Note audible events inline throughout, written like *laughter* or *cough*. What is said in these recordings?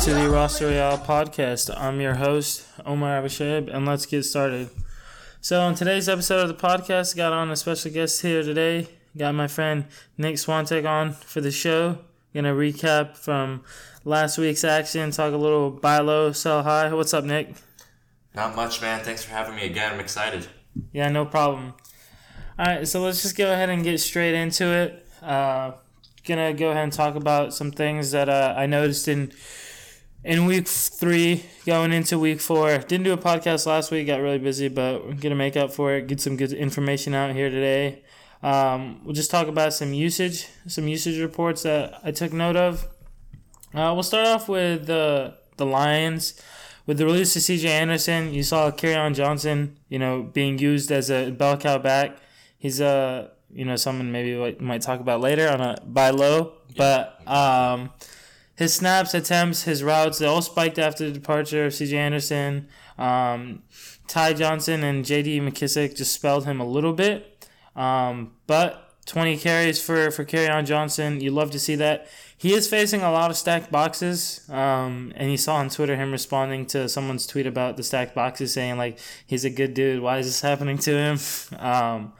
to the Roster Royale podcast. I'm your host, Omar Abishab, and let's get started. So, in today's episode of the podcast, got on a special guest here today. Got my friend Nick Swantek on for the show. Gonna recap from last week's action, talk a little buy low, sell high. What's up, Nick? Not much, man. Thanks for having me again. I'm excited. Yeah, no problem. All right, so let's just go ahead and get straight into it. Uh, gonna go ahead and talk about some things that uh, I noticed in in week three, going into week four. Didn't do a podcast last week, got really busy, but we're gonna make up for it. Get some good information out here today. Um, we'll just talk about some usage, some usage reports that I took note of. Uh, we'll start off with the the Lions. With the release of CJ Anderson, you saw on Johnson, you know, being used as a bell cow back. He's a you know someone maybe we might talk about later on a buy low, but um, his snaps, attempts, his routes, they all spiked after the departure of CJ Anderson. Um, Ty Johnson and J.D. McKissic just spelled him a little bit, um, but 20 carries for for on Johnson. You love to see that. He is facing a lot of stacked boxes, um, and you saw on Twitter him responding to someone's tweet about the stacked boxes, saying like he's a good dude. Why is this happening to him? *laughs* Um,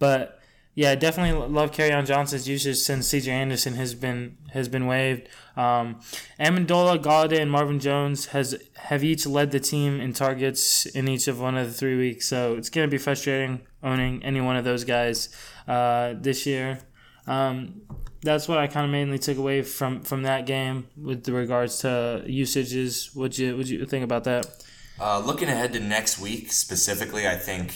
but yeah, definitely love on Johnson's usage since C.J. Anderson has been has been waived. Um, Amendola, Golladay, and Marvin Jones has have each led the team in targets in each of one of the three weeks. So it's gonna be frustrating owning any one of those guys uh, this year. Um, that's what I kind of mainly took away from from that game with regards to usages. What would you what you think about that? Uh, looking ahead to next week specifically, I think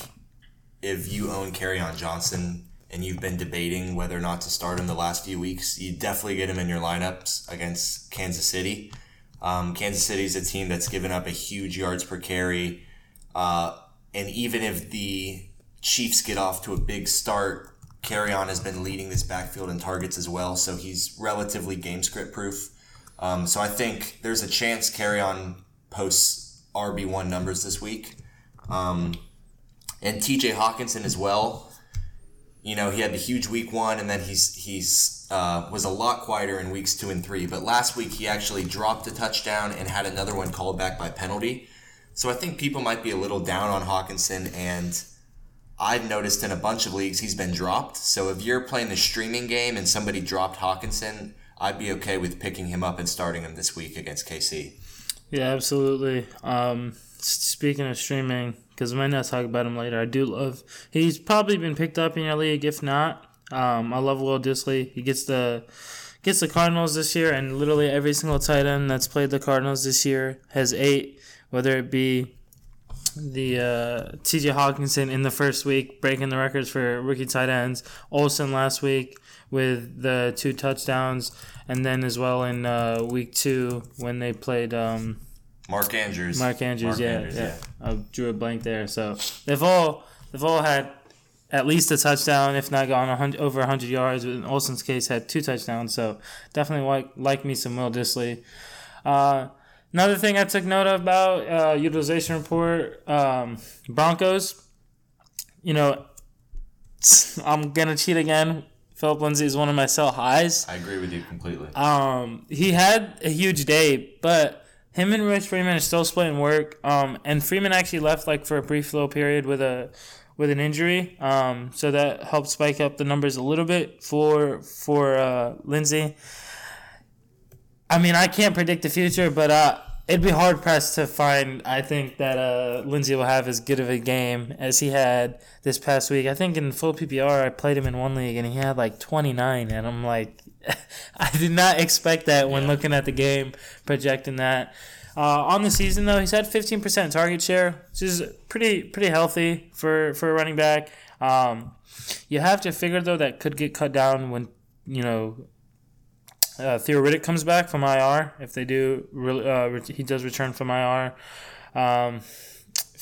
if you own on Johnson and you've been debating whether or not to start him the last few weeks, you definitely get him in your lineups against Kansas City. Um, Kansas City is a team that's given up a huge yards per carry. Uh, and even if the Chiefs get off to a big start, Kerryon has been leading this backfield in targets as well, so he's relatively game script proof. Um, so I think there's a chance Kerryon posts RB1 numbers this week. Um, and TJ Hockenson as well you know, he had the huge week one, and then he's he's uh, was a lot quieter in weeks two and three. But last week he actually dropped a touchdown and had another one called back by penalty. So I think people might be a little down on Hockenson, and I've noticed in a bunch of leagues he's been dropped. So if you're playing the streaming game and somebody dropped Hockenson, I'd be okay with picking him up and starting him this week against KC. Yeah, absolutely. Um, speaking of streaming, because we might not talk about him later. I do love. He's probably been picked up in your league. If not, um, I love Will Dissly. He gets the gets the Cardinals this year, and literally every single tight end that's played the Cardinals this year has eight. Whether it be the uh, T.J. Hockenson in the first week, breaking the records for rookie tight ends. Olsen last week with the two touchdowns, and then as well in uh, week two when they played. Um, Mark Andrews. Mark Andrews, Mark yeah, Andrews, yeah, yeah. I drew a blank there. So they've all they've all had at least a touchdown, if not gone 100, over 100 yards. In Olsen's case, had two touchdowns. So definitely like, like me some Will Dissly. Uh, another thing I took note of about uh, utilization report um, Broncos. You know, *laughs* I'm gonna cheat again. Philip Lindsay is one of my sell highs. I agree with you completely. Um, he had a huge day, but him and Rich Freeman are still splitting work. Um, and Freeman actually left like for a brief little period with a with an injury. Um, so that helped spike up the numbers a little bit for for uh, Lindsay. I mean, I can't predict the future, but uh, it'd be hard pressed to find. I think that uh, Lindsay will have as good of a game as he had this past week. I think in full PPR, I played him in one league and he had like 29, and I'm like, *laughs* I did not expect that when yeah. looking at the game, projecting that. Uh, on the season though, he's had 15% target share, which is pretty pretty healthy for for a running back. Um, you have to figure though that could get cut down when you know uh, Theo Riddick comes back from IR. If they do, uh, he does return from IR. Um,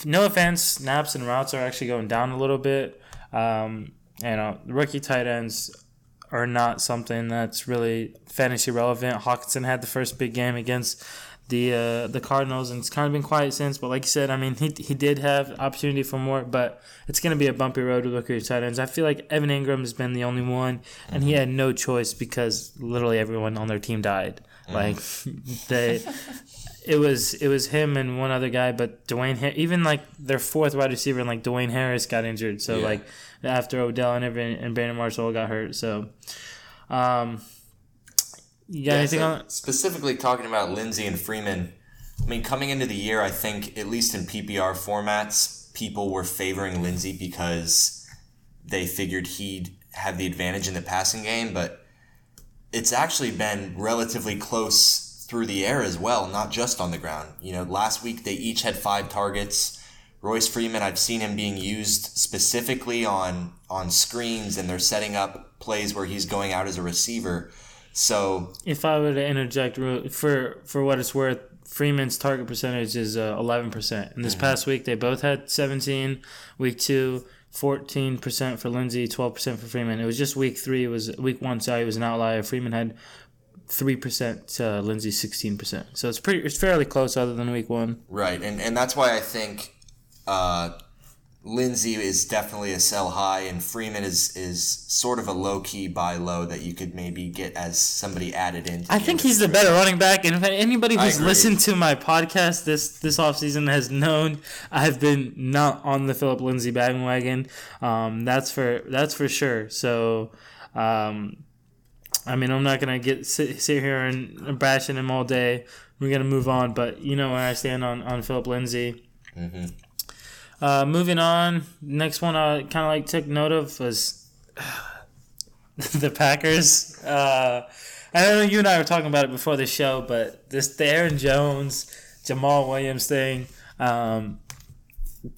no offense, snaps and routes are actually going down a little bit. Um, you know, rookie tight ends are not something that's really fantasy relevant. Hockenson had the first big game against the uh, the Cardinals, and it's kind of been quiet since. But like you said, I mean, he he did have opportunity for more, but it's going to be a bumpy road with rookie tight ends. I feel like Evan Engram has been the only one, and he had no choice because literally everyone on their team died. Like *laughs* they, it was it was him and one other guy, but Dwayne even like their fourth wide receiver, and like Dwayne Harris, got injured. So Yeah. like after Odell and everyone and Brandon Marshall got hurt. So, um, you got Yeah, anything so on? Specifically talking about Lindsay and Freeman. I mean, coming into the year, I think at least in PPR formats, people were favoring Lindsay because they figured he'd have the advantage in the passing game, but it's actually been relatively close through the air as well, not just on the ground. You know, last week they each had five targets. Royce Freeman, I've seen him being used specifically on on screens, and they're setting up plays where he's going out as a receiver. So If I were to interject for for what it's worth, Freeman's target percentage is uh, eleven percent. And this past week, they both had seventeen. Week two, 14 percent for Lindsay, twelve percent for Freeman. It was just week three It was week one. Sorry, it was an outlier. Freeman had three percent to Lindsay sixteen percent. So it's pretty it's fairly close, other than week one. Right, and and that's why I think uh, Lindsay is definitely a sell high, and Freeman is is sort of a low key buy low that you could maybe get as somebody added in. I think he's the better running back, and if anybody who's listened to my podcast this this offseason has known I've been not on the Philip Lindsay bandwagon. Um, that's for that's for sure. So, um, I mean, I'm not gonna get sit, sit here and bashing him all day. We're gonna move on, but you know where I stand on on Philip Lindsay. hmm Uh, moving on, next one I kind of like took note of was *sighs* the Packers. Uh, I don't know you and I were talking about it before the show, but this the Aaron Jones, Jamaal Williams thing, um,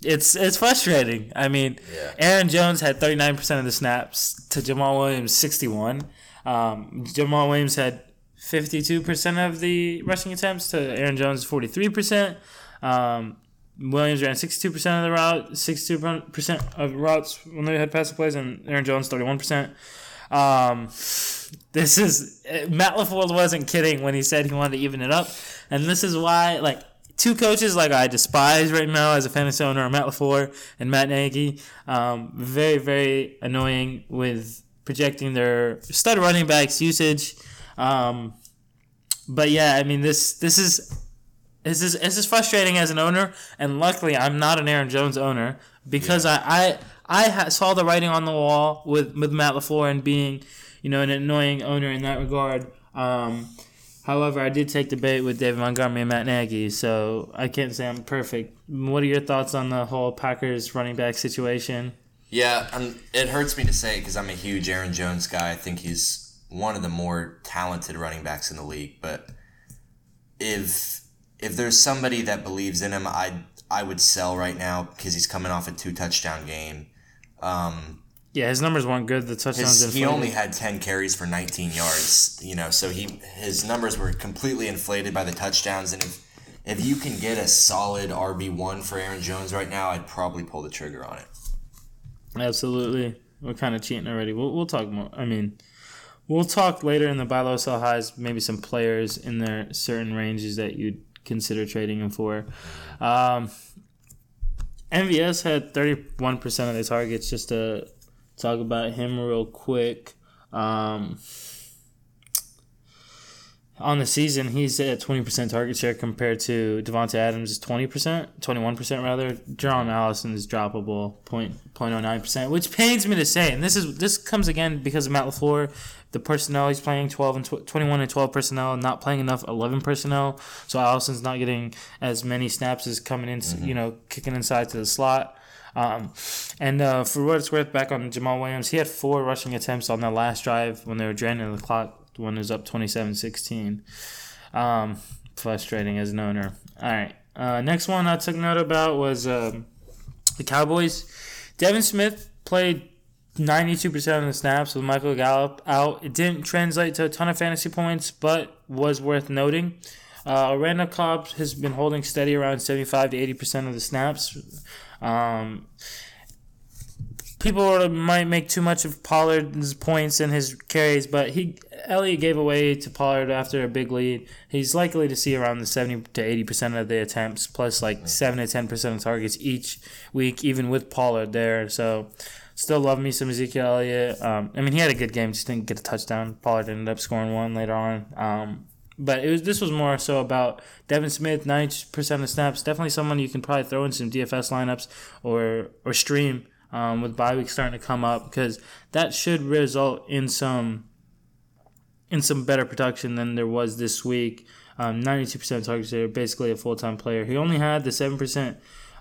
it's it's frustrating. I mean, Yeah. Aaron Jones had thirty nine percent of the snaps to Jamaal Williams sixty one. Um, Jamaal Williams had fifty two percent of the rushing attempts to Aaron Jones forty three percent. Um, Williams ran 62% of the route, 62% of routes when they had passing plays, and Aaron Jones 31%. Um, this is Matt LaFleur wasn't kidding when he said he wanted to even it up, and this is why like two coaches like I despise right now as a fantasy owner are Matt LaFleur and Matt Nagy. Um, very very annoying with projecting their stud running backs usage. Um, but yeah, I mean this this is this is this is frustrating as an owner, and luckily I'm not an Aaron Jones owner because I I, I ha- saw the writing on the wall with with Matt LaFleur and being you know an annoying owner in that regard. Um, however, I did take the bait with David Montgomery and Matt Nagy, so I can't say I'm perfect. What are your thoughts on the whole Packers running back situation? Yeah, um, it hurts me to say because I'm a huge Aaron Jones guy. I think he's one of the more talented running backs in the league. But if if there's somebody that believes in him, I I would sell right now because he's coming off a two touchdown game. Um, Yeah, his numbers weren't good. The touchdowns. his, he only had 10 carries for 19 yards you know so he his numbers were completely inflated by the touchdowns and if if you can get a solid RB1 for Aaron Jones right now I'd probably pull the trigger on it Absolutely. We're kind of cheating already. We'll, we'll talk more. I mean, we'll talk later in the buy low, sell highs, maybe some players in their certain ranges that you'd consider trading him for. Um, MVS had 31% of the targets, just to talk about him real quick. Um, on the season, he's at 20% target share compared to Davante Adams is 20%, 21% rather. Jerome Allison is droppable, point, 0.09%, which pains me to say. And this is this comes again because of Matt LaFleur. The personnel he's playing 12 and tw- 21 and 12 personnel, not playing enough 11 personnel. So Allison's not getting as many snaps as coming in, you know, kicking inside to the slot. Um, and uh, for what it's worth, back on Jamaal Williams, he had four rushing attempts on that last drive when they were draining the clock when it was up 27-16. Um, frustrating as an owner. All right. Uh, next one I took note about was um, the Cowboys. Devin Smith played 92% of the snaps with Michael Gallup out. It didn't translate to a ton of fantasy points, but was worth noting. Uh, Randall Cobb has been holding steady around 75 to 80% of the snaps. Um, people might make too much of Pollard's points and his carries, but he Elliott gave away to Pollard after a big lead. He's likely to see around the seventy to eighty percent of the attempts, plus like seven to ten percent of targets each week, even with Pollard there. So. Still love me some Ezekiel Elliott. Um, I mean, he had a good game, just didn't get a touchdown. Pollard ended up scoring one later on. Um, but it was this was more so about Devin Smith, ninety percent of snaps. Definitely someone you can probably throw in some DFS lineups or or stream um, with bye week starting to come up because that should result in some in some better production than there was this week. Um, 92% target share, basically a full time player. He only had the 7%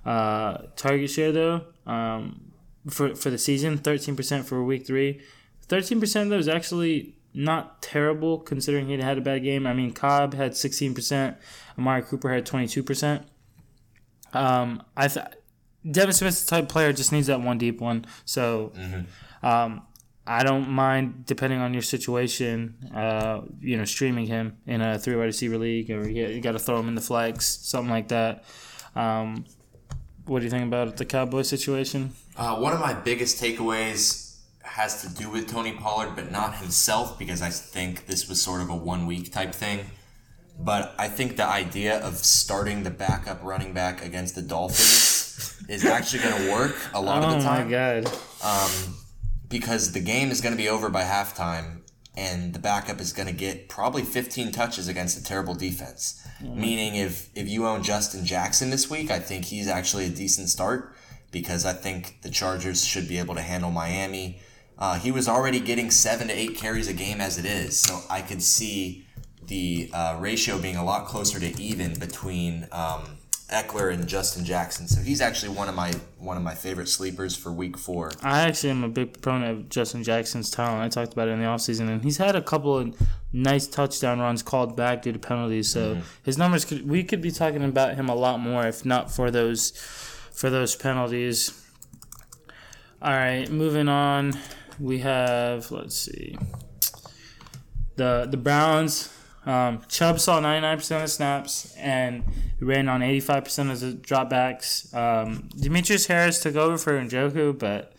uh, target share, though, um, for, for the season, 13% for week three. 13% though is actually not terrible considering he had a bad game. I mean, Cobb had 16%, Amari Cooper had 22%. Um, I th- Devin Smith's type player just needs that one deep one. So, mm-hmm. um, I don't mind depending on your situation. Uh, you know, streaming him in a three wide receiver league, or you, you got to throw him in the flex, something like that. Um, what do you think about the Cowboy situation? Uh, one of my biggest takeaways has to do with Tony Pollard, but not himself, because I think this was sort of a one week type thing. But I think the idea of starting the backup running back against the Dolphins *laughs* is actually going to work a lot oh of the time. Oh my god! Um, because the game is going to be over by halftime, and the backup is going to get probably 15 touches against a terrible defense. Mm-hmm. Meaning, if if you own Justin Jackson this week, I think he's actually a decent start because I think the Chargers should be able to handle Miami. Uh, he was already getting seven to eight carries a game as it is, so I could see the uh, ratio being a lot closer to even between um, Ekeler and Justin Jackson. So he's actually one of my one of my favorite sleepers for Week Four. I actually am a big proponent of Justin Jackson's talent. I talked about it in the offseason, and he's had a couple of nice touchdown runs called back due to penalties. So mm-hmm. his numbers could we could be talking about him a lot more if not for those for those penalties. All right, moving on we have let's see the the Browns. Um, Chubb saw 99% of snaps and ran on 85% of the dropbacks. Um, Demetrius Harris took over for Njoku, but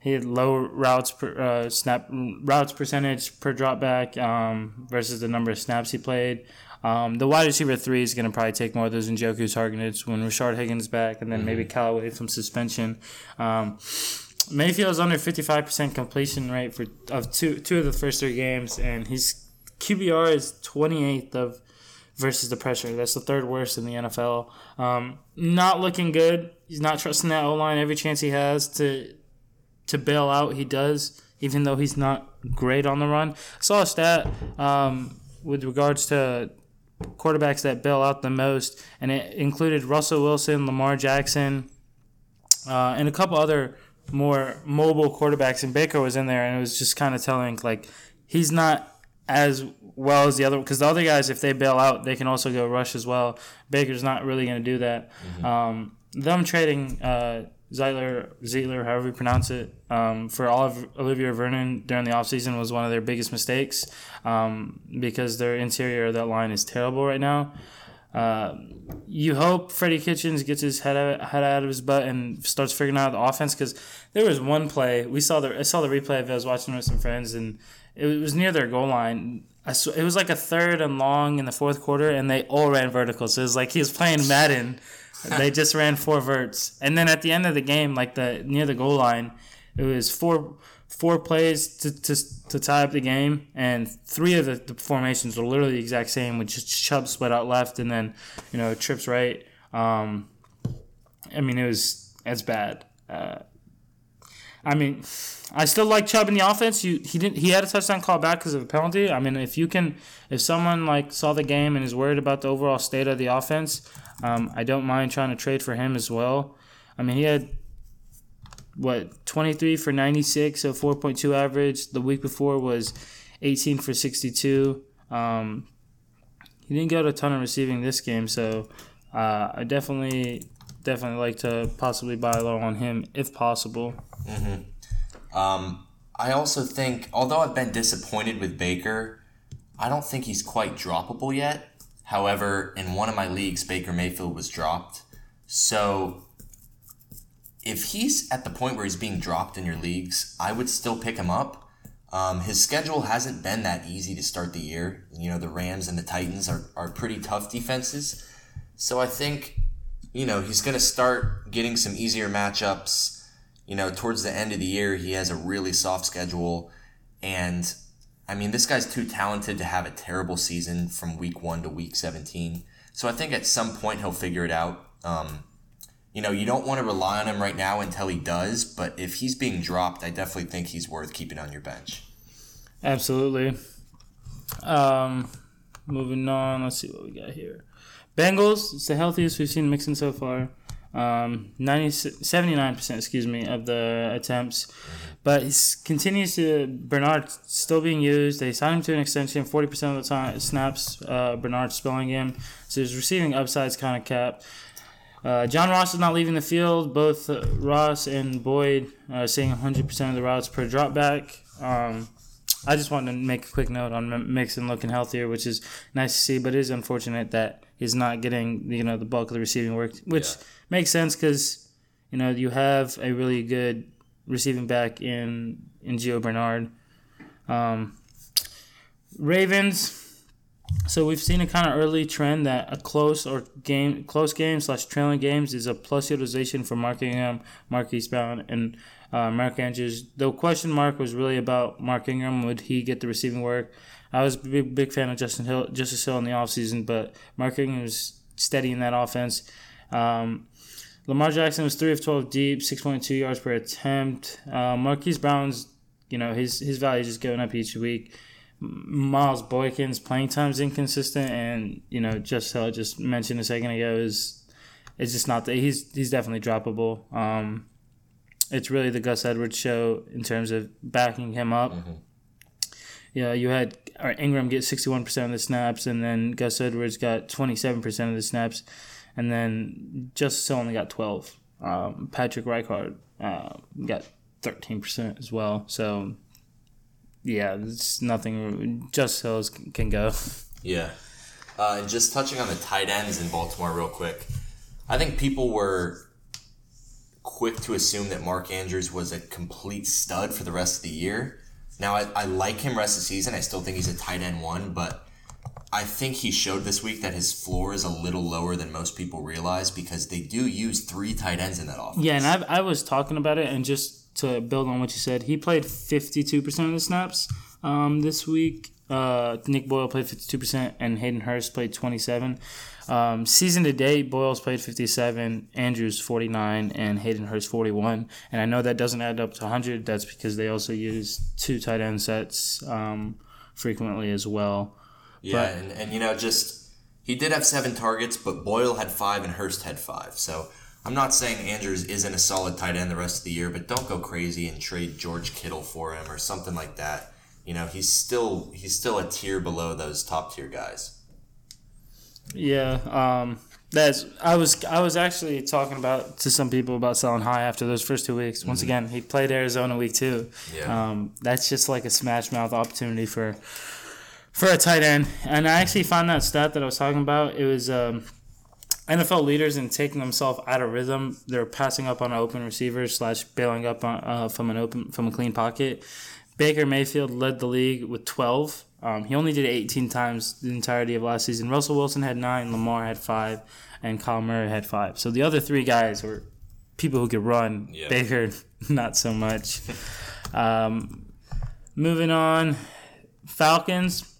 he had low routes per uh, snap routes percentage per dropback um, versus the number of snaps he played. Um, the wide receiver three is going to probably take more of those Njoku targeted when Rashard Higgins back, and then mm-hmm. maybe Callaway from suspension. Um, Mayfield's under 55% completion rate for of two two of the first three games, and his QBR is 28th of versus the pressure. That's the third worst in the NFL. Um, not looking good. He's not trusting that O line every chance he has to to bail out. He does, even though he's not great on the run. I saw a stat um, with regards to quarterbacks that bail out the most, and it included Russell Wilson, Lamar Jackson, uh, and a couple other more mobile quarterbacks, and Baker was in there, and it was just kind of telling like he's not as well as the other because the other guys, if they bail out, they can also go rush as well. Baker's not really going to do that. Mm-hmm. Um, them trading uh, Zeitler, Zeitler, however you pronounce it, um, for all of Olivier Vernon during the offseason was one of their biggest mistakes um, because their interior of that line is terrible right now. Uh, you hope Freddie Kitchens gets his head out, head out of his butt and starts figuring out the offense because there was one play we saw the I saw the replay of it. I was watching with some friends and it was near their goal line. I saw, it was like a third and long in the fourth quarter, and they all ran vertical. So it was like he was playing Madden. *laughs* they just ran four verts, and then at the end of the game, like the near the goal line, it was four four plays to, to, to tie up the game, and three of the, the, formations were literally the exact same, with just Chubb split out left and then, you know, trips right. Um, I mean, it was as bad. Uh, I mean, I still like Chubb in the offense. You, he didn't. He had a touchdown call back because of a penalty. I mean, if you can, if someone like saw the game and is worried about the overall state of the offense, um, I don't mind trying to trade for him as well. I mean, he had what 23 for 96, so 4.2 average. The week before was 18 for 62. Um, he didn't get a ton of receiving this game, so uh, I definitely definitely like to possibly buy low on him if possible. Mm-hmm. Um, I also think, although I've been disappointed with Baker, I don't think he's quite droppable yet. However, in one of my leagues, Baker Mayfield was dropped. So if he's at the point where he's being dropped in your leagues, I would still pick him up. Um, his schedule hasn't been that easy to start the year. You know, the Rams and the Titans are, are pretty tough defenses. So I think, you know, he's going to start getting some easier matchups. You know, towards the end of the year, he has a really soft schedule. And I mean, this guy's too talented to have a terrible season from week one to week 17. So I think at some point he'll figure it out. Um, you know, you don't want to rely on him right now until he does, but if he's being dropped, I definitely think he's worth keeping on your bench. Absolutely. Um, moving on, let's see what we got here. Bengals, it's the healthiest we've seen Mixon so far. Um, 90, 79%, excuse me, of the attempts. But he continues to, Bernard still being used. They signed him to an extension, 40% of the time snaps, uh, Bernard spelling him. So his receiving upside's kind of capped. Uh, John Ross is not leaving the field. Both uh, Ross and Boyd are seeing 100% of the routes per drop back. Um, I just wanted to make a quick note on Mixon looking healthier, which is nice to see, but it is unfortunate that he's not getting you know the bulk of the receiving work, which yeah. makes sense because you know you have a really good receiving back in in Gio Bernard. Um, Ravens. So we've seen a kind of early trend that a close or game, close game slash trailing games is a plus utilization for Mark Ingram, Marquise Brown, and uh, Mark Andrews. The question mark was really about Mark Ingram. Would he get the receiving work? I was a big, big fan of Justin Hill, Justice Hill in the offseason, but Mark Ingram was steady in that offense. Um, Lamar Jackson was three of twelve deep, six point two yards per attempt. Uh, Marquise Brown's, you know, his his value is just going up each week. Miles Boykin's playing time's inconsistent, and you know, just how I just mentioned a second ago is it's just not that he's he's definitely droppable. Um, it's really the Gus Edwards show in terms of backing him up. Mm-hmm. Yeah, you had Ingram gets sixty one percent of the snaps, and then Gus Edwards got twenty seven percent of the snaps, and then Justice only got twelve. Um, Patrick Ricard uh, got thirteen percent as well. So yeah, it's nothing. Justice Hills can go. Yeah, uh, just touching on the tight ends in Baltimore real quick, I think people were quick to assume that Mark Andrews was a complete stud for the rest of the year. Now, I, I like him rest of the season. I still think he's a tight end one, but I think he showed this week that his floor is a little lower than most people realize because they do use three tight ends in that offense. Yeah, and I, I was talking about it, and just to build on what you said, he played 52% of the snaps um, this week. Uh, Nick Boyle played 52%, and Hayden Hurst played 27 um, season to date, Boyles played 57, Andrews 49, and Hayden Hurst 41. And I know that doesn't add up to 100. That's because they also use two tight end sets um, frequently as well. Yeah, but, and, and you know, just he did have seven targets, but Boyle had five and Hurst had five. So I'm not saying Andrews isn't a solid tight end the rest of the year, but don't go crazy and trade George Kittle for him or something like that. You know, he's still he's still a tier below those top tier guys. Yeah, um, that's I was I was actually talking about to some people about selling high after those first two weeks. Once mm-hmm. again, he played Arizona week two. Yeah. Um, that's just like a smash mouth opportunity for for a tight end. And I actually found that stat that I was talking about. It was um, NFL leaders in taking themselves out of rhythm. They're passing up on open receivers slash bailing up on, uh, from an open from a clean pocket. Baker Mayfield led the league with twelve. Um, he only did it 18 times the entirety of last season. Russell Wilson had nine, Lamar had five, and Kyle Murray had five. So the other three guys were people who could run. Yeah. Baker, *laughs* not so much. um, moving on, Falcons.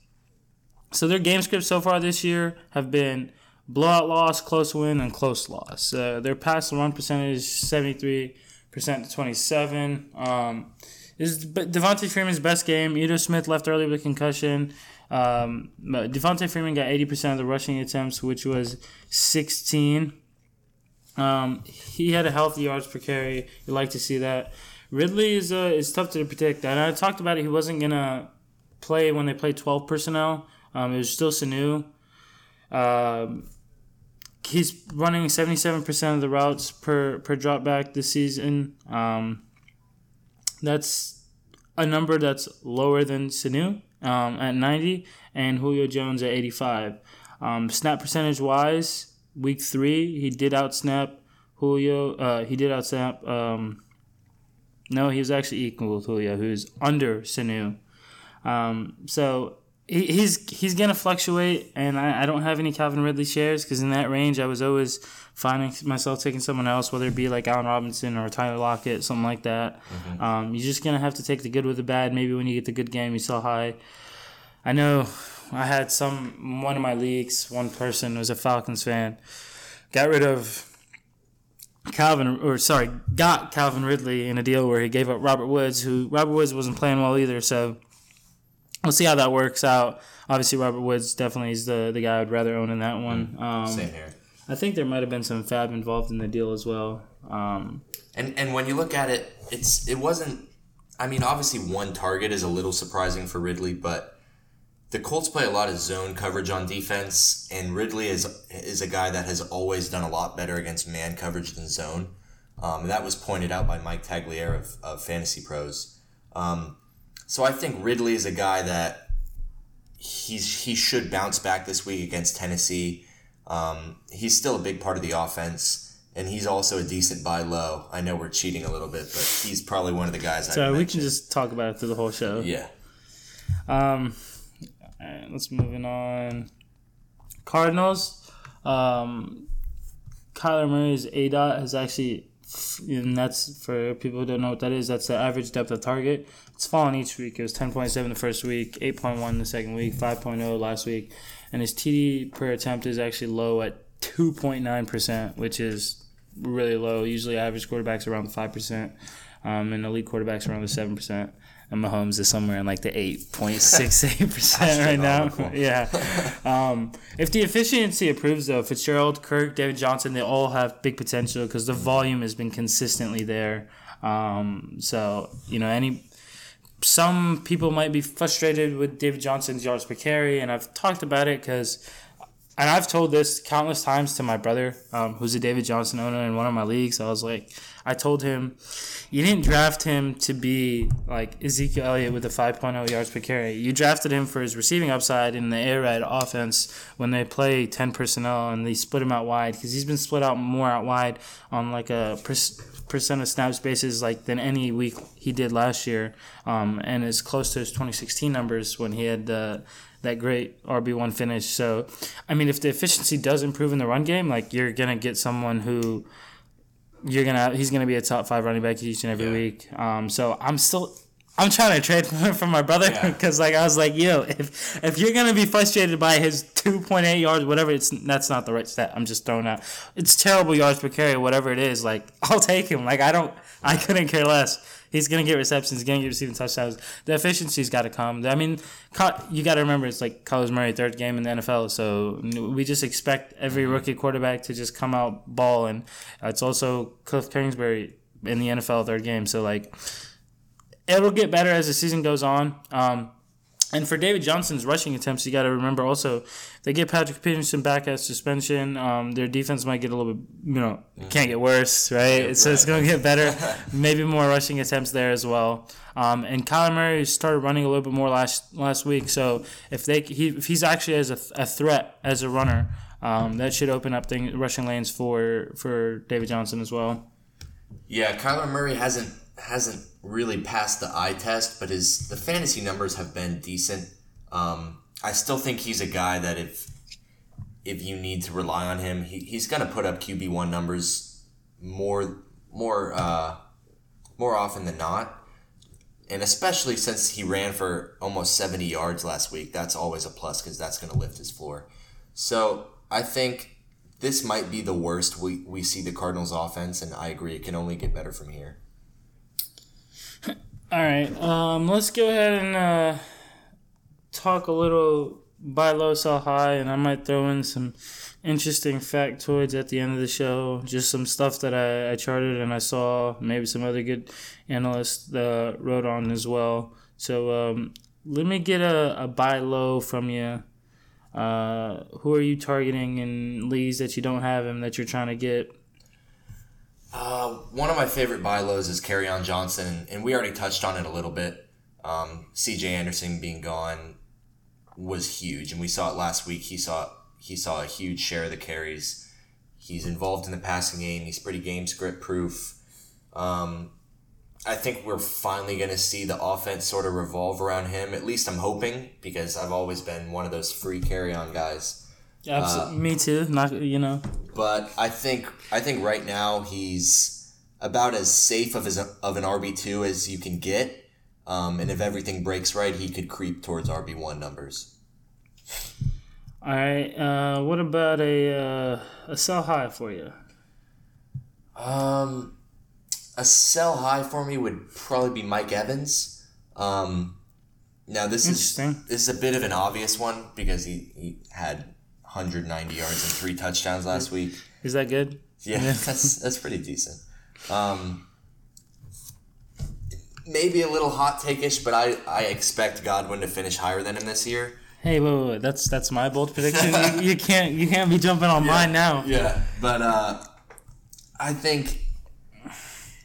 So their game scripts so far this year have been blowout loss, close win, and close loss. Uh, their pass run percentage 73% to 27. Um, is Devonta Freeman's best game. Ito Smith left early with a concussion. Um, Devonta Freeman got 80% of the rushing attempts, which was 16. Um, he had a healthy yards per carry. You like to see that. Ridley is uh, is tough to predict. And I talked about it. He wasn't gonna play when they played 12 personnel. Um, it was still Sanu. Um, he's running 77% of the routes per per drop back this season. Um, that's a number that's lower than Sanu um, at 90 and Julio Jones at 85. Um, snap percentage wise, week three, he did outsnap Julio. Uh, he did outsnap. Um, no, he was actually equal with Julio, who's under Sanu. Um, so he, he's he's gonna fluctuate, and I, I don't have any Calvin Ridley shares because in that range I was always finding myself taking someone else, whether it be like Allen Robinson or Tyler Lockett, something like that. Mm-hmm. Um, you're just gonna have to take the good with the bad. Maybe when you get the good game, you sell high. I know I had some one of my leagues. One person was a Falcons fan, got rid of Calvin, or sorry, got Calvin Ridley in a deal where he gave up Robert Woods, who Robert Woods wasn't playing well either. So we'll see how that works out. Obviously, Robert Woods definitely is the the guy I'd rather own in that one. Mm, um, Same here. I think there might have been some fab involved in the deal as well. Um, and and when you look at it, it's it wasn't. I mean, obviously, one target is a little surprising for Ridley, but the Colts play a lot of zone coverage on defense, and Ridley is is a guy that has always done a lot better against man coverage than zone. Um, that was pointed out by Mike Tagliere of, of Fantasy Pros. Um, so I think Ridley is a guy that he's he should bounce back this week against Tennessee. Um, he's still a big part of the offense, and he's also a decent buy low. I know we're cheating a little bit, but he's probably one of the guys. So we can just talk about it through the whole show. Yeah. Um. All right, let's moving on. Cardinals. Um, Kyler Murray's A dot has actually and that's for people who don't know what that is. That's the average depth of target. It's fallen each week. It was 10.7 the first week, 8.1 the second week, 5.0 last week, and his TD per attempt is actually low at 2.9 percent, which is really low. Usually, average quarterbacks around five percent, um, and elite quarterbacks around the seven percent and Mahomes is somewhere in like the 8.68% right now. *laughs* yeah. Um, if the efficiency improves, though, Fitzgerald, Kirk, David Johnson, they all have big potential because the volume has been consistently there. Um, so, you know, any. Some people might be frustrated with David Johnson's yards per carry, and I've talked about it because and I've told this countless times to my brother, um, who's a David Johnson owner in one of my leagues. I was like, I told him, you didn't draft him to be like Ezekiel Elliott with the 5.0 yards per carry. You drafted him for his receiving upside in the air raid offense when they play 10 personnel and they split him out wide because he's been split out more out wide on like a percent of snap spaces like than any week he did last year, um, and is close to his 2016 numbers when he had the that great RB one finish. So, I mean, if the efficiency does improve in the run game, like you're gonna get someone who you're gonna he's gonna be a top five running back each and every yeah. week. Um, so I'm still. I'm trying to trade *laughs* from my brother because, yeah. like, I was like, "Yo, if if you're gonna be frustrated by his 2.8 yards, whatever, it's that's not the right stat. I'm just throwing out. It's terrible yards per carry, whatever it is. Like, *laughs* I'll take him. Like, I don't, I couldn't care less. He's gonna get receptions. He's gonna get receiving touchdowns. The efficiency's got to come. I mean, you got to remember it's like Kyler Murray third game in the NFL, so we just expect every mm-hmm. rookie quarterback to just come out ball, and it's also Cliff Kingsbury in the NFL third game. So like, it'll get better as the season goes on. Um, and for David Johnson's rushing attempts, you got to remember also they get Patrick Peterson back at suspension. Um, their defense might get a little bit, you know, can't get worse, right? Yeah, so right. it's going to get better. *laughs* Maybe more rushing attempts there as well. Um, and Kyler Murray started running a little bit more last last week. So if they he, if he's actually as a, a threat as a runner, um, that should open up thing, rushing lanes for for David Johnson as well. Yeah, Kyler Murray hasn't hasn't really passed the eye test, but his the fantasy numbers have been decent. Um, I still think he's a guy that if if you need to rely on him, he, he's to put up QB one numbers more more uh, more often than not. And especially since he ran for almost 70 yards last week, that's always a plus because that's going to lift his floor. So I think this might be the worst we, we see the Cardinals offense, and I agree, it can only get better from here. All right, um, let's go ahead and uh, talk a little buy low, sell high, and I might throw in some interesting factoids at the end of the show. Just some stuff that I, I charted and I saw, maybe some other good analysts uh, wrote on as well. So um, let me get a, a buy low from you. Uh, who are you targeting in leagues that you don't have him that you're trying to get? Uh, one of my favorite buy lows is Kerryon Johnson, and we already touched on it a little bit. Um, C.J. Anderson being gone was huge, and we saw it last week. He saw he saw a huge share of the carries. He's involved in the passing game. He's pretty game script proof. Um, I think we're finally going to see the offense sort of revolve around him. At least I'm hoping because I've always been one of those free Kerryon guys. Absolutely. Me too. Not you know. But I think I think right now he's about as safe of as of an RB two as you can get. Um, and if everything breaks right, he could creep towards RB one numbers. All right. Uh, what about a uh, a sell high for you? Um, a sell high for me would probably be Mike Evans. Um, now this is this is a bit of an obvious one because he, he had 190 yards and three touchdowns last week. Is that good? Yeah, *laughs* that's that's pretty decent. Um, maybe a little hot take-ish, but I, I expect Godwin to finish higher than him this year. Hey, wait, wait, wait. That's that's my bold prediction. you, you can't you can't be jumping on *laughs* mine now. Yeah, but uh, I think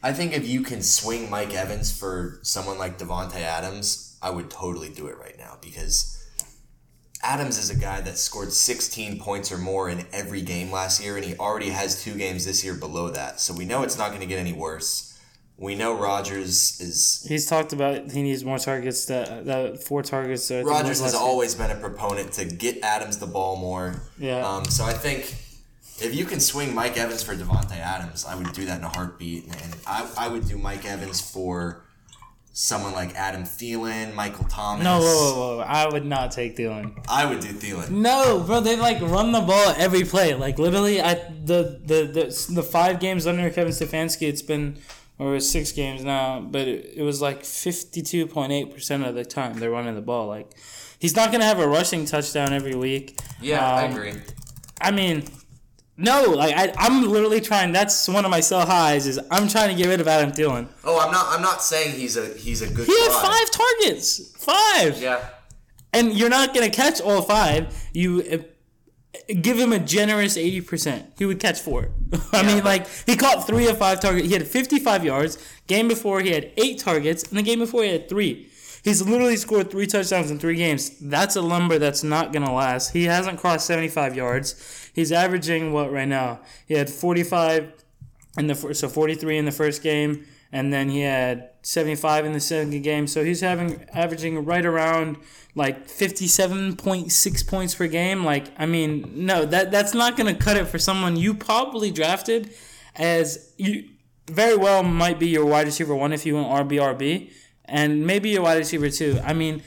I think if you can swing Mike Evans for someone like Davante Adams, I would totally do it right now because Adams is a guy that scored 16 points or more in every game last year, and he already has two games this year below that. So we know it's not going to get any worse. We know Rodgers is He's talked about he needs more targets. That that four targets. Rodgers has always been a proponent to get Adams the ball more. Yeah. Um, so I think if you can swing Mike Evans for Davante Adams, I would do that in a heartbeat. And I, I would do Mike Evans for someone like Adam Thielen, Michael Thomas. No, whoa, whoa, whoa. I would not take Thielen. I would do Thielen. No, bro, they like run the ball every play. Like literally, I the the the, the five games under Kevin Stefanski, it's been or six games now, but it, it was like fifty two point eight percent of the time they're running the ball. Like he's not gonna have a rushing touchdown every week. Yeah, I Um, agree. I mean, no, like I, I'm literally trying. That's one of my sell highs. Is I'm trying to get rid of Adam Thielen. Oh, I'm not. I'm not saying he's a he's a good. He had five targets, five, Yeah. and you're not gonna catch all five. You uh, give him a generous eighty percent. He would catch four. *laughs* I Yeah, mean, like he caught three of five targets. He had 55 yards. Game before he had eight targets, and the game before he had three. He's literally scored three touchdowns in three games. That's a number that's not gonna last. He hasn't crossed 75 yards. He's averaging what right now? He had 45 in the so 43 in the first game, and then he had 75 in the second game. So he's having averaging right around like 57.6 points per game. Like I mean, no, that that's not going to cut it for someone you probably drafted as you very well might be your wide receiver one if you went RBRB, and maybe a wide receiver too. I mean.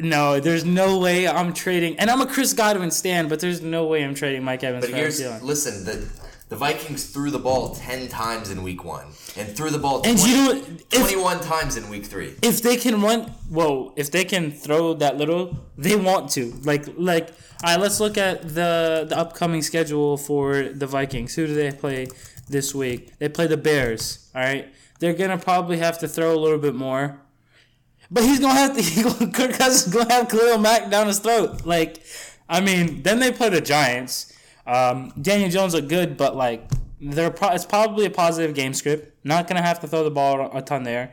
No, there's no way I'm trading, and I'm a Chris Godwin stand, but there's no way I'm trading Mike Evans But for here's Adam Thielen. listen the. The Vikings threw the ball 10 times in week one and threw the ball 20, And you know, if 21 times in week three. if they can run whoa if they can throw that little they want to like like all right let's look at the the upcoming schedule for the vikings who do they play this week they play the bears all right they're gonna probably have to throw a little bit more but he's gonna have to *laughs* gonna, kirk cousins gonna have khalil mack down his throat like i mean then they play the giants um, daniel jones look good but like they're pro- it's probably a positive game script not gonna have to throw the ball a ton there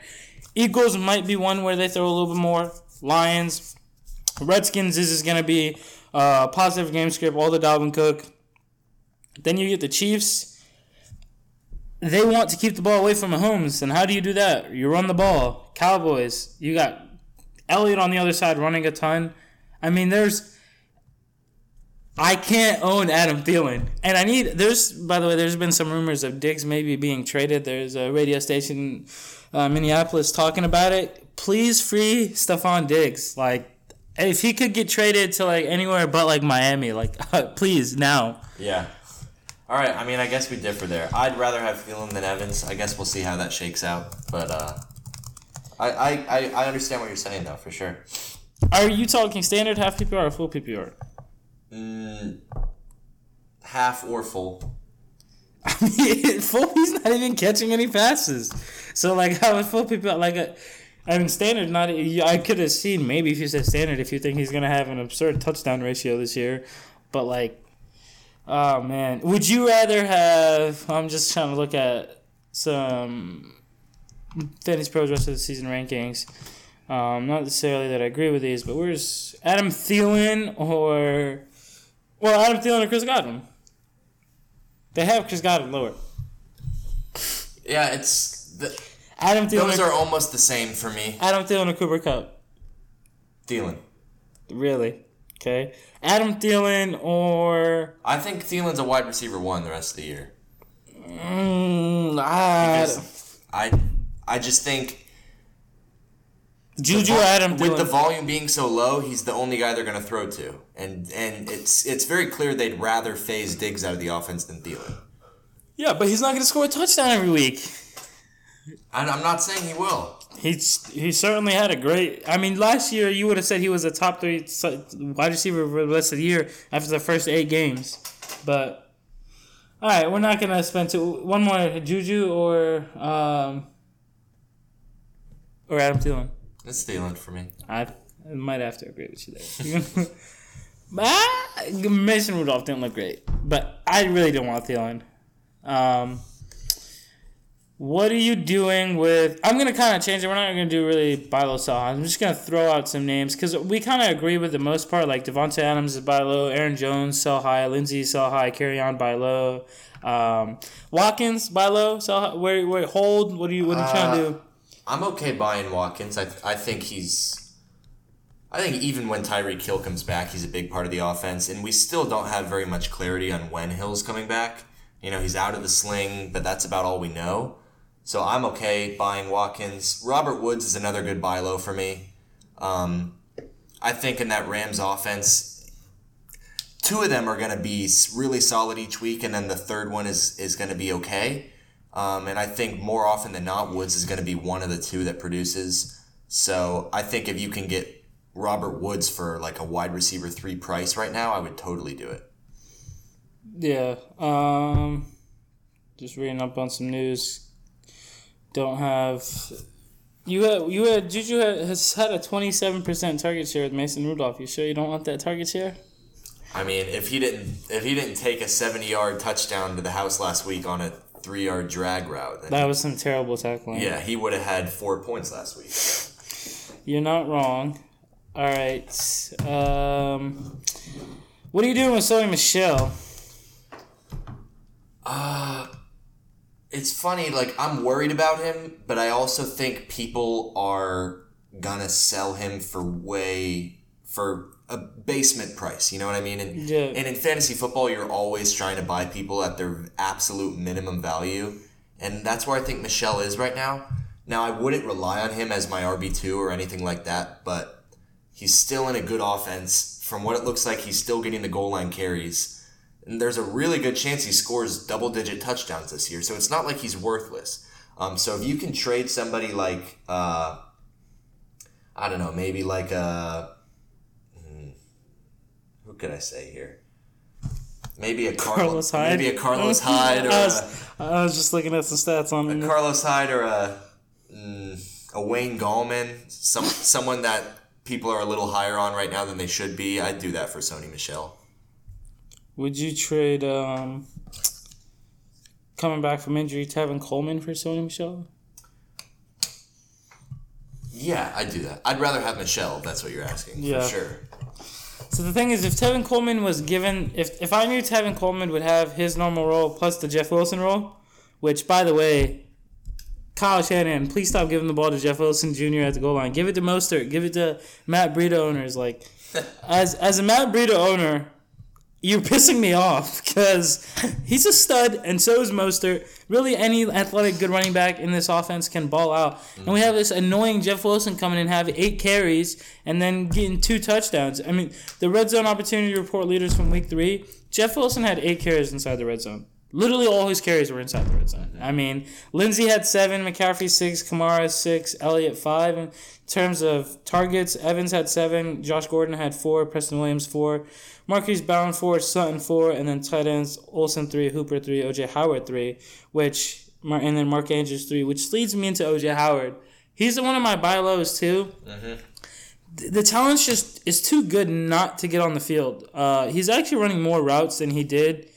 Eagles might be one where they throw a little bit more. Lions, Redskins this is to be a positive game script, all the Dalvin Cook. Then you get the Chiefs. They want to keep the ball away from Mahomes, and how do you do that? You run the ball. Cowboys, you got Elliott on the other side running a ton. I mean, there's. I can't own Adam Thielen, and I need. There's, by the way, there's been some rumors of Diggs maybe being traded. There's a radio station, uh, Minneapolis, talking about it. Please free Stefon Diggs. Like, if he could get traded to like anywhere but like Miami, like, *laughs* please now. Yeah. All right. I mean, I guess we differ there. I'd rather have Thielen than Evans. I guess we'll see how that shakes out. But uh, I, I, I, I understand what you're saying, though, for sure. Are you talking standard half PPR or full PPR? Mm, half or full. *laughs* I mean, full, he's not even catching any passes. So like, how would full PPR like? A, I mean, standard. Not. I could have seen maybe if you said standard if you think he's gonna have an absurd touchdown ratio this year, but like, oh man, would you rather have? I'm just trying to look at some Fantasy Pros rest of the season rankings. Um, not necessarily that I agree with these, but where's Adam Thielen or well, Adam Thielen or Chris Godwin? They have Chris Godwin lower. Yeah, it's the Adam Thielen. Those are almost the same for me. Adam Thielen or Cooper Kupp. Thielen. Really? Okay. Adam Thielen or I think Thielen's a wide receiver one the rest of the year. mm, I, I, I just think Juju Adam with Thielen. the volume being so low, he's the only guy they're going to throw to, and and it's it's very clear they'd rather phase Diggs out of the offense than Thielen. yeah, but he's not going to score a touchdown every week. I'm not saying he will. He's he certainly had a great. I mean, last year you would have said he was a top three wide receiver for the rest of the year after the first eight games. But all right, we're not gonna spend too, one more Juju or um or Adam Thielen. It's Thielen for me. I, I might have to agree with you there. but *laughs* ah, Mason Rudolph didn't look great, but I really don't want Thielen. Um, what are you doing with? I'm gonna kind of change it. We're not gonna do really buy low, sell high. I'm just gonna throw out some names because we kind of agree with the most part. Like Davante Adams is buy low, Aaron Jones sell high, Lindsay sell high, Kerryon buy low, um, Watkins buy low, sell high. Where where hold? What are you what are you trying to do? I'm okay buying Watkins. I I think he's. I think even when Tyreek Hill comes back, he's a big part of the offense, and we still don't have very much clarity on when Hill's coming back. You know, he's out of the sling, but that's about all we know. So I'm okay buying Watkins. Robert Woods is another good buy low for me. Um, I think in that Rams offense, two of them are going to be really solid each week, and then the third one is is going to be okay. Um, and I think more often than not, Woods is going to be one of the two that produces. So I think if you can get Robert Woods for like a wide receiver three price right now, I would totally do it. Yeah. Um, just reading up on some news. Don't have. You had you had Juju has had a twenty seven percent target share with Mason Rudolph. You sure you don't want that target share? I mean, if he didn't if he didn't take a seventy yard touchdown to the house last week on a three yard drag route, then That was some terrible tackling. yeah, he would have had four points last week. You're not wrong. All right. Um, what are you doing with Sony Michel? Uh it's funny, like I'm worried about him, but I also think people are gonna sell him for way for a basement price. You know what I mean? And Yeah. and in fantasy football, you're always trying to buy people at their absolute minimum value, and that's where I think Michel is right now. Now, I wouldn't rely on him as my RB two or anything like that, but he's still in a good offense. From what it looks like, he's still getting the goal line carries. And there's a really good chance he scores double digit touchdowns this year. So it's not like he's worthless. Um, so if you can trade somebody like, uh, I don't know, maybe like a, hmm, who could I say here? Maybe a Carlos, Carlos Hyde. maybe a Carlos *laughs* Hyde or I a, was, I was just looking at some stats on him. Carlos Hyde or a mm, a Wayne Gallman, some someone that people are a little higher on right now than they should be. I'd do that for Sony Michel. Would you trade um, coming back from injury Tevin Coleman for Sony Michel? Yeah, I'd do that. I'd rather have Michel. If that's what you're asking. Yeah. for sure. So the thing is, if Tevin Coleman was given, if if I knew Tevin Coleman would have his normal role plus the Jeff Wilson role, which by the way, Kyle Shanahan, please stop giving the ball to Jeff Wilson Jr. at the goal line. Give it to Mostert. Give it to Matt Breida owners. Like, *laughs* as as a Matt Breida owner, you're pissing me off because he's a stud, and so is Mostert. Really, any athletic good running back in this offense can ball out. And we have this annoying Jeff Wilson coming in have eight carries and then getting two touchdowns. I mean, the red zone opportunity report leaders from week three, Jeff Wilson had eight carries inside the red zone. Literally all his carries were inside the red zone. I mean, Lindsay had seven, McCaffrey six, Kamara six, Elliott five. In terms of targets, Evans had seven, Josh Gordon had four, Preston Williams four, Marquise Bound four, Sutton four, and then tight ends Olsen three, Hooper three, OJ Howard three, which and then Mark Andrews three, which leads me into OJ Howard. He's one of my buy lows too. Th- The talent's just is too good not to get on the field. Uh, he's actually running more routes than he did.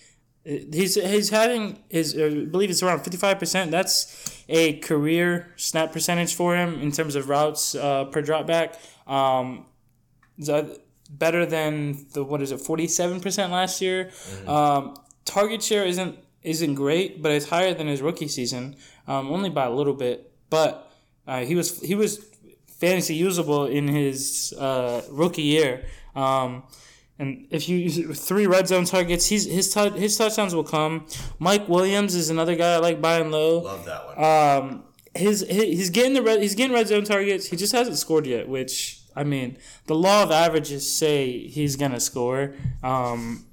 He's he's having his I believe it's around fifty five percent. That's a career snap percentage for him in terms of routes uh, per drop back. Um, better than the what is it forty seven percent last year. Um, target share isn't isn't great, but it's higher than his rookie season, um, only by a little bit. but uh, he was he was fantasy usable in his uh, rookie year. Um, and if you use three red zone targets, he's his t- his touchdowns will come. Mike Williams is another guy I like buying low. Love that one. Um, his, his he's getting the red, he's getting red zone targets. He just hasn't scored yet, which I mean, the law of averages say he's gonna score. Um,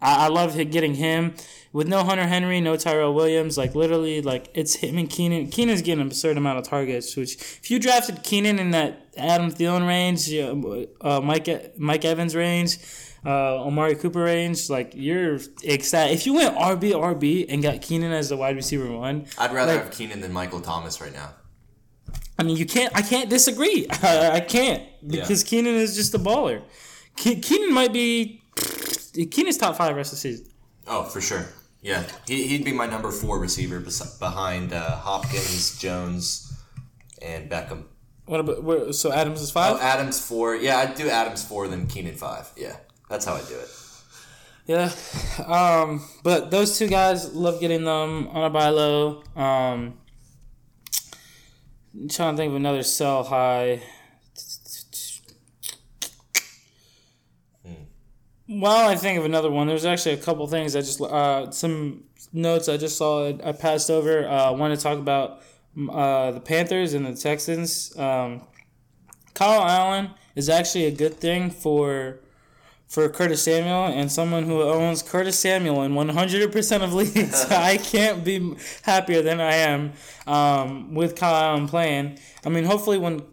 I, I love getting him with no Hunter Henry, no Tyrell Williams. Like literally, like it's him and Keenan. Keenan's getting an absurd amount of targets. Which if you drafted Keenan in that Adam Thielen range, uh, Mike Mike Evans range. Uh, Amari Cooper range, like you're excited. If you went RB RB and got Keenan as the wide receiver one, I'd rather like, have Keenan than Michael Thomas right now. I mean, you can't. I can't disagree. *laughs* I, I can't because yeah. Keenan is just a baller. Ke- Keenan might be Keenan's top five rest of the season. Oh, for sure. Yeah, he, he'd be my number four receiver behind uh, Hopkins, Jones, and Beckham. What about so Adams is five? Oh, Adams four. Yeah, I'd do Adams four, then Keenan five. Yeah, that's how I do it. Yeah, um, but those two guys love getting them on a buy low. Um, I'm trying to think of another sell high. While I think of another one, there's actually a couple things I just uh, some notes I just saw I passed over. Uh, I want to talk about uh, the Panthers and the Texans. Um, Kyle Allen is actually a good thing for for Curtis Samuel and someone who owns Curtis Samuel in 100% of leagues. *laughs* I can't be happier than I am um, with Kyle Allen playing. I mean, hopefully when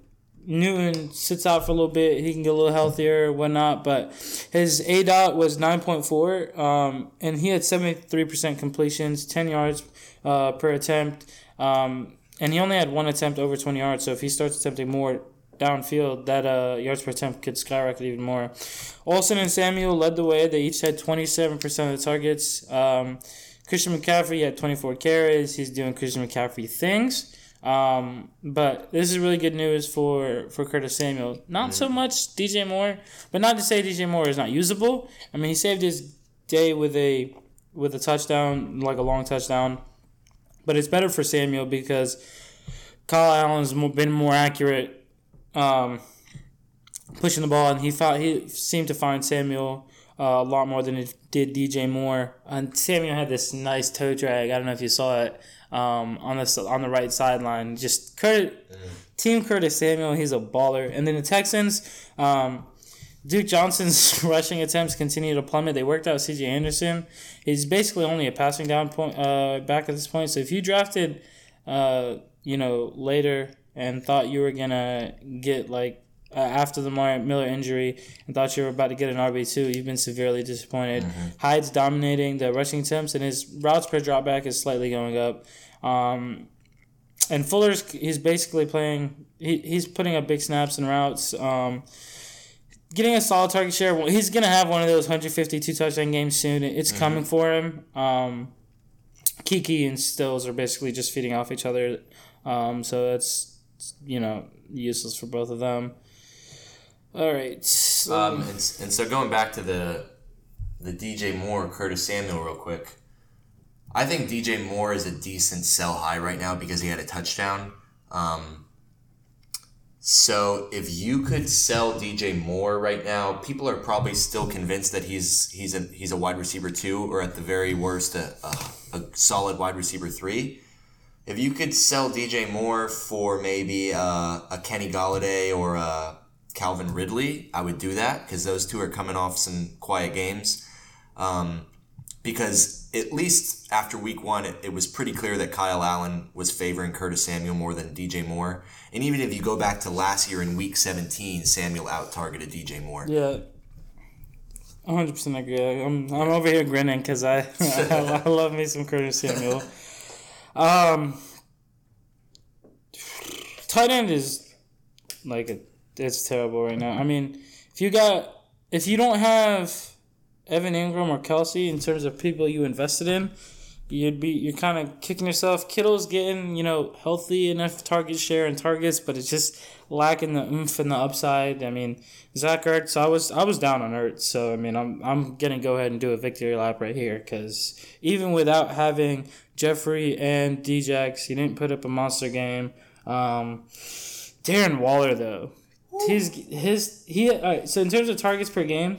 Newton sits out for a little bit, he can get a little healthier, whatnot. But his A dot was 9.4, um, and he had 73% completions, 10 yards uh, per attempt. Um, and he only had one attempt over 20 yards. So if he starts attempting more downfield, that uh, yards per attempt could skyrocket even more. Olsen and Samuel led the way. They each had 27% of the targets. Um, Christian McCaffrey had 24 carries. He's doing Christian McCaffrey things. Um, but this is really good news for, for Curtis Samuel. Not so much DJ Moore, but not to say DJ Moore is not usable. I mean, he saved his day with a with a touchdown, like a long touchdown. But it's better for Samuel because Kyle Allen's been more accurate um, pushing the ball, and he thought he seemed to find Samuel uh, a lot more than it did DJ Moore. And Samuel had this nice toe drag. I don't know if you saw it um, on the on the right sideline. Just Kurt, mm. Team Curtis Samuel, he's a baller. And then the Texans, um, Duke Johnson's *laughs* rushing attempts continue to plummet. They worked out C.J. Anderson. He's basically only a passing down point uh, back at this point. So if you drafted, uh, you know, later and thought you were gonna get like uh, after the Miller injury and thought you were about to get an RB two, you've been severely disappointed. Mm-hmm. Hyde's dominating the rushing attempts, and his routes per dropback is slightly going up. Um, and Fuller's he's basically playing. He, he's putting up big snaps and routes. Um, getting a solid target share. He's gonna have one of those 152 touchdown games soon. It's mm-hmm. coming for him. Um, Keke and Stills are basically just feeding off each other. Um, so that's you know useless for both of them. All right. So. Um, and, and so going back to the the DJ Moore Curtis Samuel real quick. I think DJ Moore is a decent sell high right now because he had a touchdown. Um, so if you could sell DJ Moore right now, people are probably still convinced that he's he's a he's a wide receiver two, or at the very worst, a, a, a solid wide receiver three if you could sell DJ Moore for maybe uh, a Kenny Golladay or a Calvin Ridley, I would do that because those two are coming off some quiet games. Um, because at least after week one, it, it, was pretty clear that Kyle Allen was favoring Curtis Samuel more than DJ Moore. And even if you go back to last year in week 17, Samuel out targeted DJ Moore. Yeah. 100% agree. I'm, I'm over here grinning because I, *laughs* I, I love me some Curtis Samuel. Um, tight end is like a, it's terrible right now. I mean, if you got if you don't have Evan Engram or Kelce in terms of people you invested in, you'd be you're kind of kicking yourself. Kittle's getting you know healthy enough target share and targets, but it's just lacking the oomph and the upside. I mean, Zach Ertz, I was I was down on Ertz, so I mean I'm I'm gonna go ahead and do a victory lap right here because even without having Jeffery and Djax, he didn't put up a monster game. Um, Darren Waller though, his his he uh, so in terms of targets per game,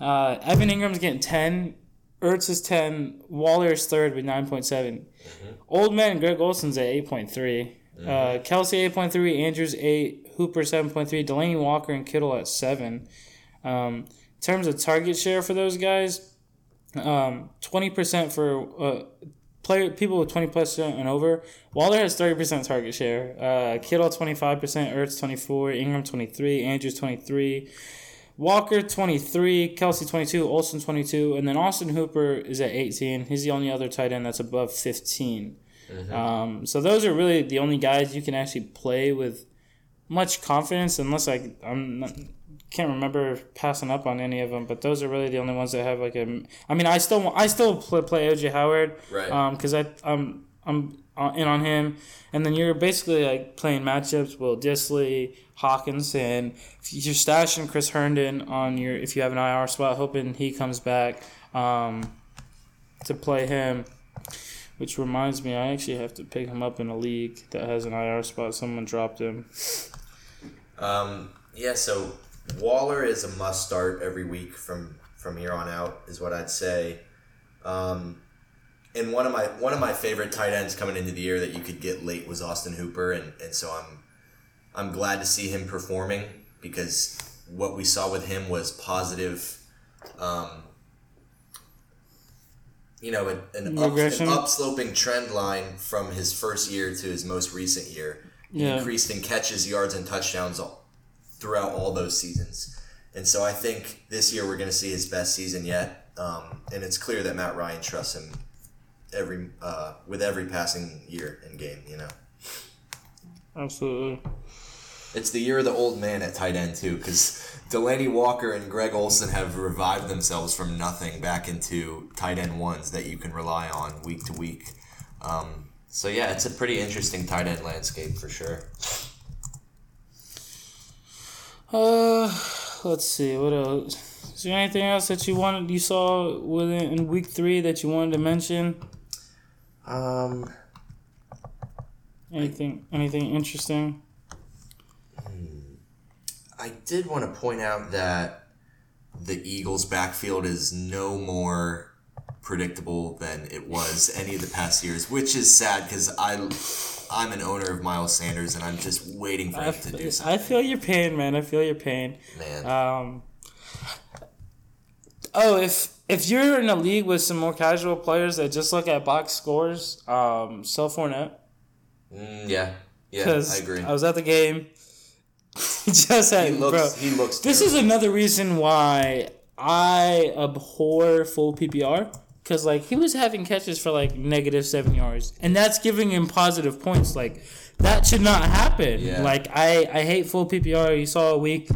uh, Evan Engram's getting ten. Ertz is 10. Waller is third with 9.7. Old man Greg Olsen's at 8.3. Uh, Kelce 8.3. Andrews 8. Hooper 7.3. Delanie Walker and Kittle at 7. Um, in terms of target share for those guys, um, 20% for uh, player people with 20 and over. Waller has 30% target share. Uh, Kittle 25%. Ertz 24. Engram 23. Andrews 23. Walker 23, Kelce 22, Olsen 22, and then Austin Hooper is at 18. He's the only other tight end that's above 15. Um, so those are really the only guys you can actually play with much confidence, unless I I'm not, can't remember passing up on any of them. But those are really the only ones that have like a. I mean, I still I still play, play OJ Howard, Right. Um, because I I'm I'm uh, in on him, and then you're basically like playing matchups. Will Dissly, Hockenson, and you're stashing Chris Herndon on your if you have an IR spot, hoping he comes back um, to play him. Which reminds me, I actually have to pick him up in a league that has an IR spot. Someone dropped him. Um, yeah, so Waller is a must start every week from from here on out, is what I'd say. Um, and one of my one of my favorite tight ends coming into the year that you could get late was Austin Hooper, and, and so I'm I'm glad to see him performing because what we saw with him was positive. Um, you know, an, an, up, an upsloping trend line from his first year to his most recent year. He increased in catches, yards, and touchdowns all, throughout all those seasons. And so I think this year we're going to see his best season yet. Um, and it's clear that Matt Ryan trusts him every uh, with every passing year and game. You know, Absolutely. it's the year of the old man at tight end too, because Delanie Walker and Greg Olsen have revived themselves from nothing back into tight end ones that you can rely on week to week. Um, so yeah, it's a pretty interesting tight end landscape for sure. Uh, let's see what else. Is there anything else that you wanted you saw within in week three that you wanted to mention? Um, Anything anything interesting? I did want to point out that the Eagles' backfield is no more predictable than it was any of the past years, which is sad because I, I'm an owner of Miles Sanders and I'm just waiting for I, him to do something. I feel your pain, man. I feel your pain. Man, Um. Oh, if if you're in a league with some more casual players that just look at box scores, um, sell Fournette. Mm, yeah, yeah, I agree. I was at the game. *laughs* he just had he looks, bro. he looks. This is another reason why I abhor full PPR. Cause like he was having catches for like negative seven yards, and that's giving him positive points. Like that should not happen. Yeah. Like I, I hate full PPR. You saw a week,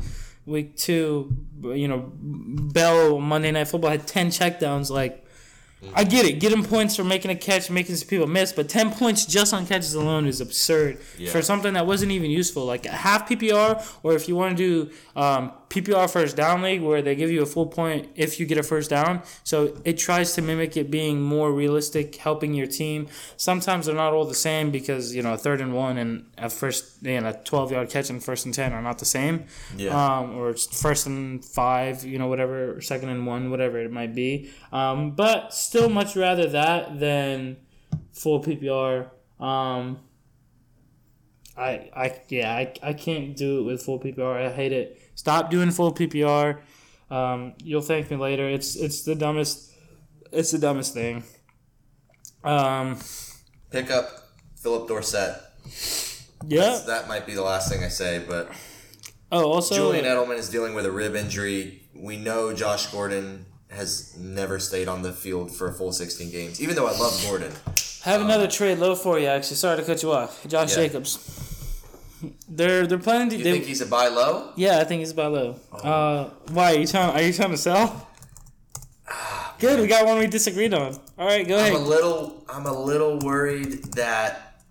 week two. You know, Bell Monday Night Football had ten checkdowns. Like I get it. Get him points for making a catch, making some people miss, but ten points just on catches alone is absurd Yeah. for something that wasn't even useful. Like half PPR, or if you want to do um, PPR first down league, where they give you a full point if you get a first down. So it tries to mimic it being more realistic, helping your team. Sometimes they're not all the same because you know a third and one and a first, you know, a twelve yard catch and first and ten are not the same Yeah. um, or it's first and five, you know, whatever, or second and one, whatever it might be. Um, but still, much rather that than full PPR. Um, I, I, yeah, I, I can't do it with full PPR. I hate it. Stop doing full PPR. Um, you'll thank me later. It's, it's the dumbest. It's the dumbest thing. Um, Pick up Phillip Dorsett. yeah. That might be the last thing I say, but Oh, also, Julian Edelman is dealing with a rib injury. We know Josh Gordon has never stayed on the field for a full 16 games, even though I love Gordon. Have another trade low for you. Actually, sorry to cut you off. Josh Yeah. Jacobs. They're they're planning to. You they- think he's a buy low? yeah, I think he's a buy low. Oh. Uh, why are you trying? Are you trying to sell? Good, we got one we disagreed on. All right, go I'm ahead. a little I'm a little worried that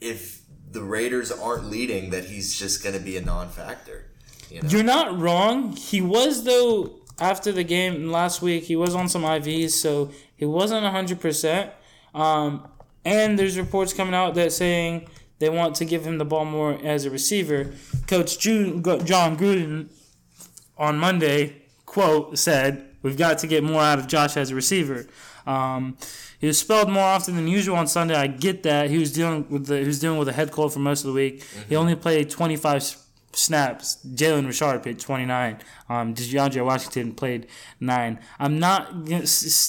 if the Raiders aren't leading, that he's just going to be a non-factor. You know? You're not wrong. He was though after the game last week. He was on some IVs, so he wasn't hundred percent. Um, and there's reports coming out that saying they want to give him the ball more as a receiver. Coach June, John Gruden on Monday quote said, "We've got to get more out of Josh as a receiver." Um, he was spelled more often than usual on Sunday. I get that he was dealing with the he was dealing with a head cold for most of the week. He only played 25 snaps. Jalen Richard played 29. Um, DeAndre Washington played nine. I'm not gonna,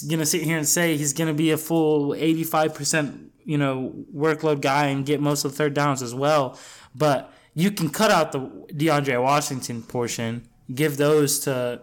gonna sit here and say he's gonna be a full 85 percent you know workload guy and get most of the third downs as well. But you can cut out the DeAndre Washington portion, give those to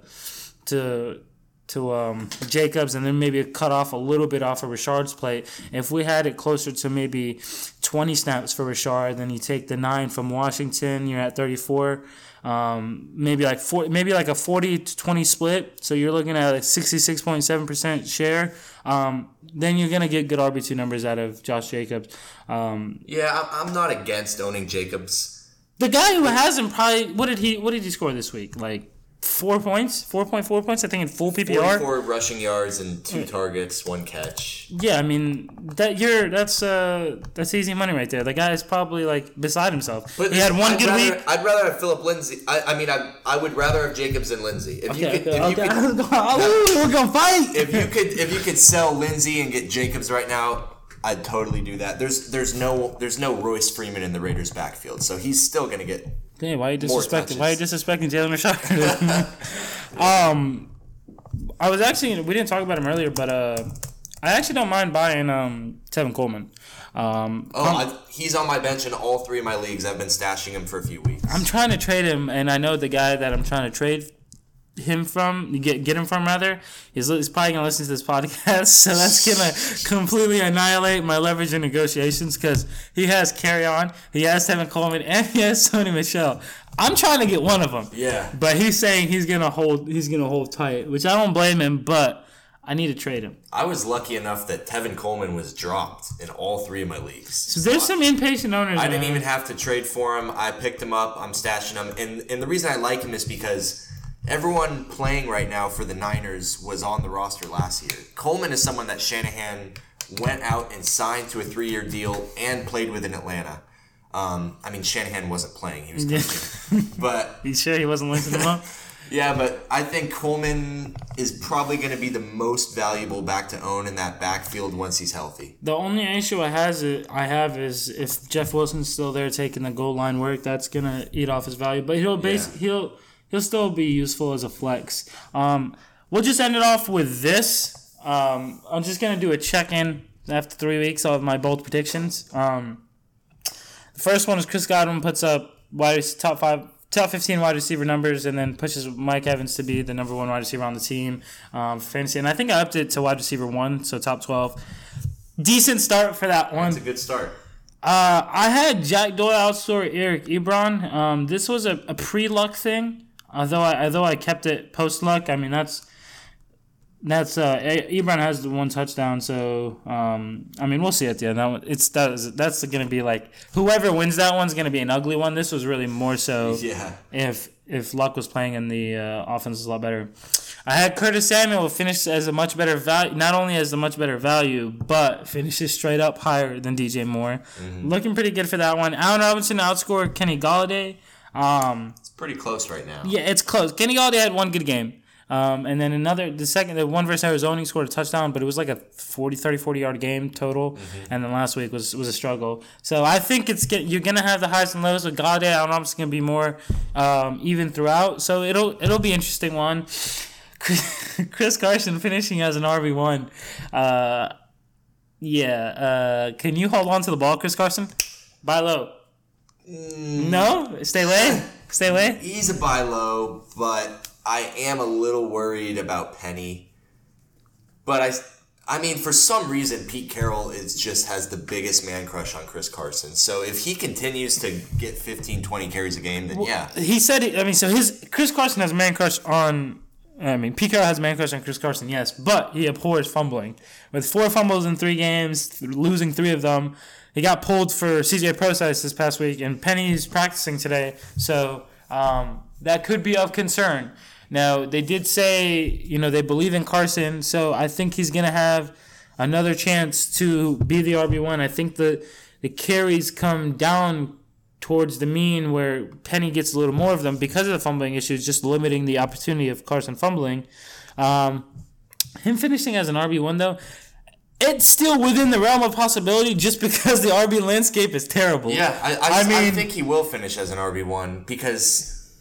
to to um, Jacobs, and then maybe cut off a little bit off of Richard's plate. If we had it closer to maybe 20 snaps for Richard, then you take the nine from Washington, you're at 34. Um, maybe like four, maybe like a 40 to 20 split. So you're looking at a 66.7% share. Um, then you're gonna get good RB two numbers out of Josh Jacobs. Um, yeah, I'm, I'm not against owning Jacobs. the guy who hasn't probably what did he what did he score this week? Like four points, four point four points. I think in full PPR. 44 rushing yards and two targets, one catch. Yeah, I mean that you're that's uh that's easy money right there. The guy is probably like beside himself. But he had one I'd good rather, week. I'd rather have Phillip Lindsay. I, I mean, I, I would rather have Jacobs than Lindsay. If you Okay, could, okay, *laughs* if you could, we're gonna fight. *laughs* if you could, if you could sell Lindsay and get Jacobs right now, I'd totally do that. There's, there's no, there's no Royce Freeman in the Raiders' backfield, so he's still gonna get. Hey, why are you disrespecting? Why are you disrespecting Jalen Richard? *laughs* um, I was actually we didn't talk about him earlier, but uh, I actually don't mind buying um Tevin Coleman. Um, Oh, I, he's on my bench in all three of my leagues. I've been stashing him for a few weeks. I'm trying to trade him, and I know the guy that I'm trying to trade him from, get get him from rather. He's, he's probably gonna listen to this podcast, *laughs* so that's gonna completely annihilate my leverage in negotiations because he has Kerryon, he has Tevin Coleman, and he has Sony Michel. I'm trying to get one of them. Yeah. But he's saying he's gonna hold he's gonna hold tight, which I don't blame him, but I need to trade him. I was lucky enough that Tevin Coleman was dropped in all three of my leagues. So there's some impatient owners. I didn't even have to trade for him. I picked him up. I'm stashing him, and and the reason I like him is because everyone playing right now for the Niners was on the roster last year. Coleman is someone that Shanahan went out and signed to a three year deal and played with in Atlanta. Um, I mean, Shanahan wasn't playing; he was coaching. but *laughs* You sure he wasn't listening to him? *laughs* yeah, but I think Coleman is probably going to be the most valuable back to own in that backfield once he's healthy. The only issue I has I have is if Jeff Wilson's still there taking the goal line work, that's gonna eat off his value. But he'll base Yeah. he'll he'll still be useful as a flex. Um, we'll just end it off with this. Um, I'm just gonna do a check in after three weeks of my bold predictions. Um, the first one is Chris Godwin puts up wide top five. Top 15 wide receiver numbers and then pushes Mike Evans to be the number one wide receiver on the team um, for fantasy. And I think I upped it to wide receiver one, so top 12 decent start for that one. It's a good start. Uh, I had Jack Doyle outscore Eric Ebron. Um, this was a, a pre luck thing. Although I although I kept it post luck. I mean that's that's uh Ebron has the one touchdown. So um, I mean we'll see at the end. That one, it's that's that's gonna be like whoever wins that one's gonna be an ugly one. This was really more so Yeah. if if Luck was playing and the uh, offense was a lot better. I had Curtis Samuel finish as a much better value, not only as a much better value, but finishes straight up higher than DJ Moore. Looking pretty good for that one. Allen Robinson outscored Kenny Golladay. Um, It's pretty close right now. yeah, it's close. Kenny Golladay had one good game. Um, and then another, the second, the one versus Arizona, he scored a touchdown, but it was like a 40, 30, 40 yard game total. And then last week was was a struggle. So I think it's get, you're gonna have the highs and lows with Golladay. Allen Robinson's gonna be more um, even throughout. So it'll it'll be an interesting one. *laughs* Chris Carson finishing as an RB one. Uh, yeah. Uh, can you hold on to the ball, Chris Carson? Buy low. Mm. No, stay away. *laughs* Stay away. He's a buy low, but I am a little worried about Penny. But I, I mean, for some reason, Pete Carroll is just has the biggest man crush on Chris Carson. So if he continues to get 15, 20 carries a game, then yeah. He said, it, I mean, so his Chris Carson has a man crush on I mean, Pete Carroll has man crush on Chris Carson, yes, but he abhors fumbling. With four fumbles in three games, losing three of them, he got pulled for CJ Prosise this past week, and Penny's practicing today, so um, that could be of concern. Now, they did say, you know, they believe in Carson, so I think he's to have another chance to be the RB1. I think the, the carries come down towards the mean where Penny gets a little more of them because of the fumbling issues, just limiting the opportunity of Carson fumbling. Um, him finishing as an RB1, though, it's still within the realm of possibility just because the RB landscape is terrible. Yeah, I, I, I mean, I think he will finish as an RB1 because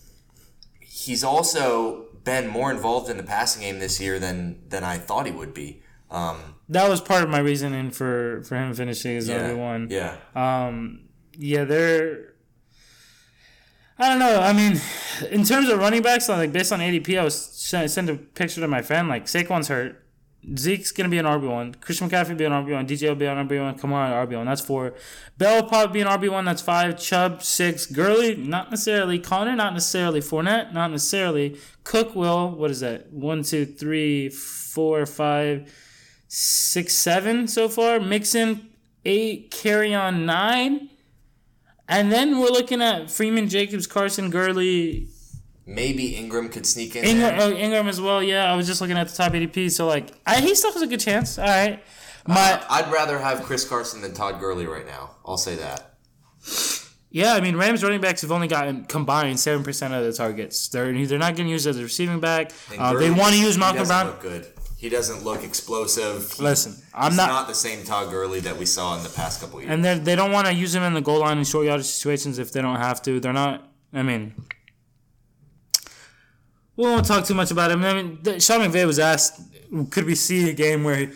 he's also been more involved in the passing game this year than than I thought he would be. Um, that was part of my reasoning for for him finishing as yeah, RB one. Yeah. Um. Yeah, they're. I don't know. I mean, in terms of running backs, like based on ADP, I was sent a picture to my friend. Like Saquon's hurt. Zeke's gonna be an RB one. Christian McCaffrey be an RB one. DJ will be an RB one. Kamara RB one. That's four. Bell probably be an RB one. That's five. Chubb six. Gurley not necessarily. Conner not necessarily. Fournette not necessarily. Cook will. What is that? One, two, three, four, five, six, seven so far. Mixon eight. Kerryon nine. And then we're looking at Freeman, Jacobs, Carson, Gurley, Maybe Ingram could sneak in. Ingram, oh, Ingram as well. Yeah, I was just looking at the top ADP. So like, I, he still has a good chance. All right. My, uh, I'd rather have Chris Carson than Todd Gurley right now. I'll say that. Yeah, I mean Rams running backs have only gotten combined seven percent of the targets. They're they're not getting used as a receiving back. Uh, they want to use Malcolm Brown. Look good. He doesn't look explosive. He, Listen, I'm not, not the same Todd Gurley that we saw in the past couple years. And they they don't want to use him in the goal line in short yardage situations if they don't have to. They're not. I mean, we won't talk too much about him. I mean, Sean McVay was asked, could we see a game where, he,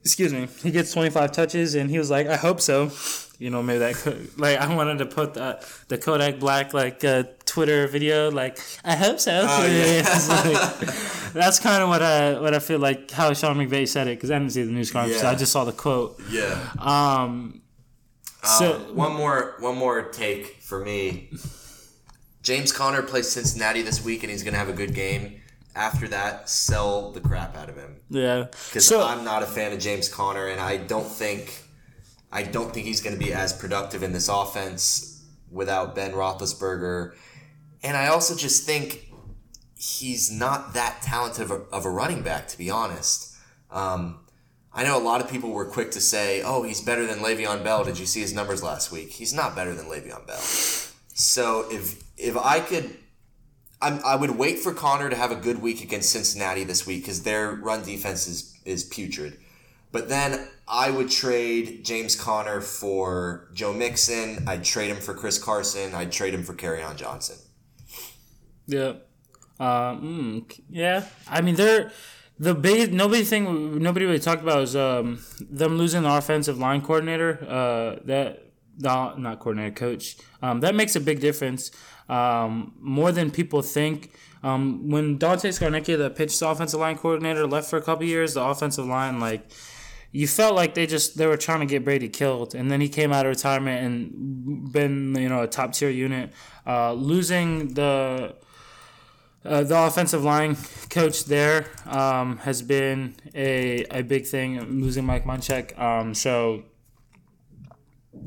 excuse me, he gets 25 touches, and he was like, I hope so. You know, maybe that could, like I wanted to put the, the Kodak Black like uh, Twitter video, like I hope so. Oh, *laughs* yeah. like, that's kind of what I what I feel like how Sean McVay said it because I didn't see the news conference. Yeah. I just saw the quote. Yeah. Um. So um, one more one more take for me. James Conner plays Cincinnati this week, and he's going to have a good game. After that, sell the crap out of him. Yeah, because so, I'm not a fan of James Conner, and I don't think, I don't think he's going to be as productive in this offense without Ben Roethlisberger. And I also just think he's not that talented of a, of a running back, to be honest. Um, I know a lot of people were quick to say, "Oh, he's better than Le'Veon Bell." Did you see his numbers last week? He's not better than Le'Veon Bell. So if if I could, I'm, I would wait for Conner to have a good week against Cincinnati this week because their run defense is is putrid. But then I would trade James Conner for Joe Mixon. I'd trade him for Chris Carson. I'd trade him for on Johnson. Yeah. Uh, mm, yeah. I mean, they're the big nobody thing nobody really talked about is um, them losing the offensive line coordinator. Uh, that the not coordinator coach. Um, that makes a big difference. Um, more than people think. Um, when Dante Scarnecchia, the pitched offensive line coordinator, left for a couple years, the offensive line like you felt like they just they were trying to get Brady killed, and then he came out of retirement and been you know a top tier unit. Uh, losing the uh, the offensive line coach there um, has been a, a big thing. Losing Mike Munchak, um, so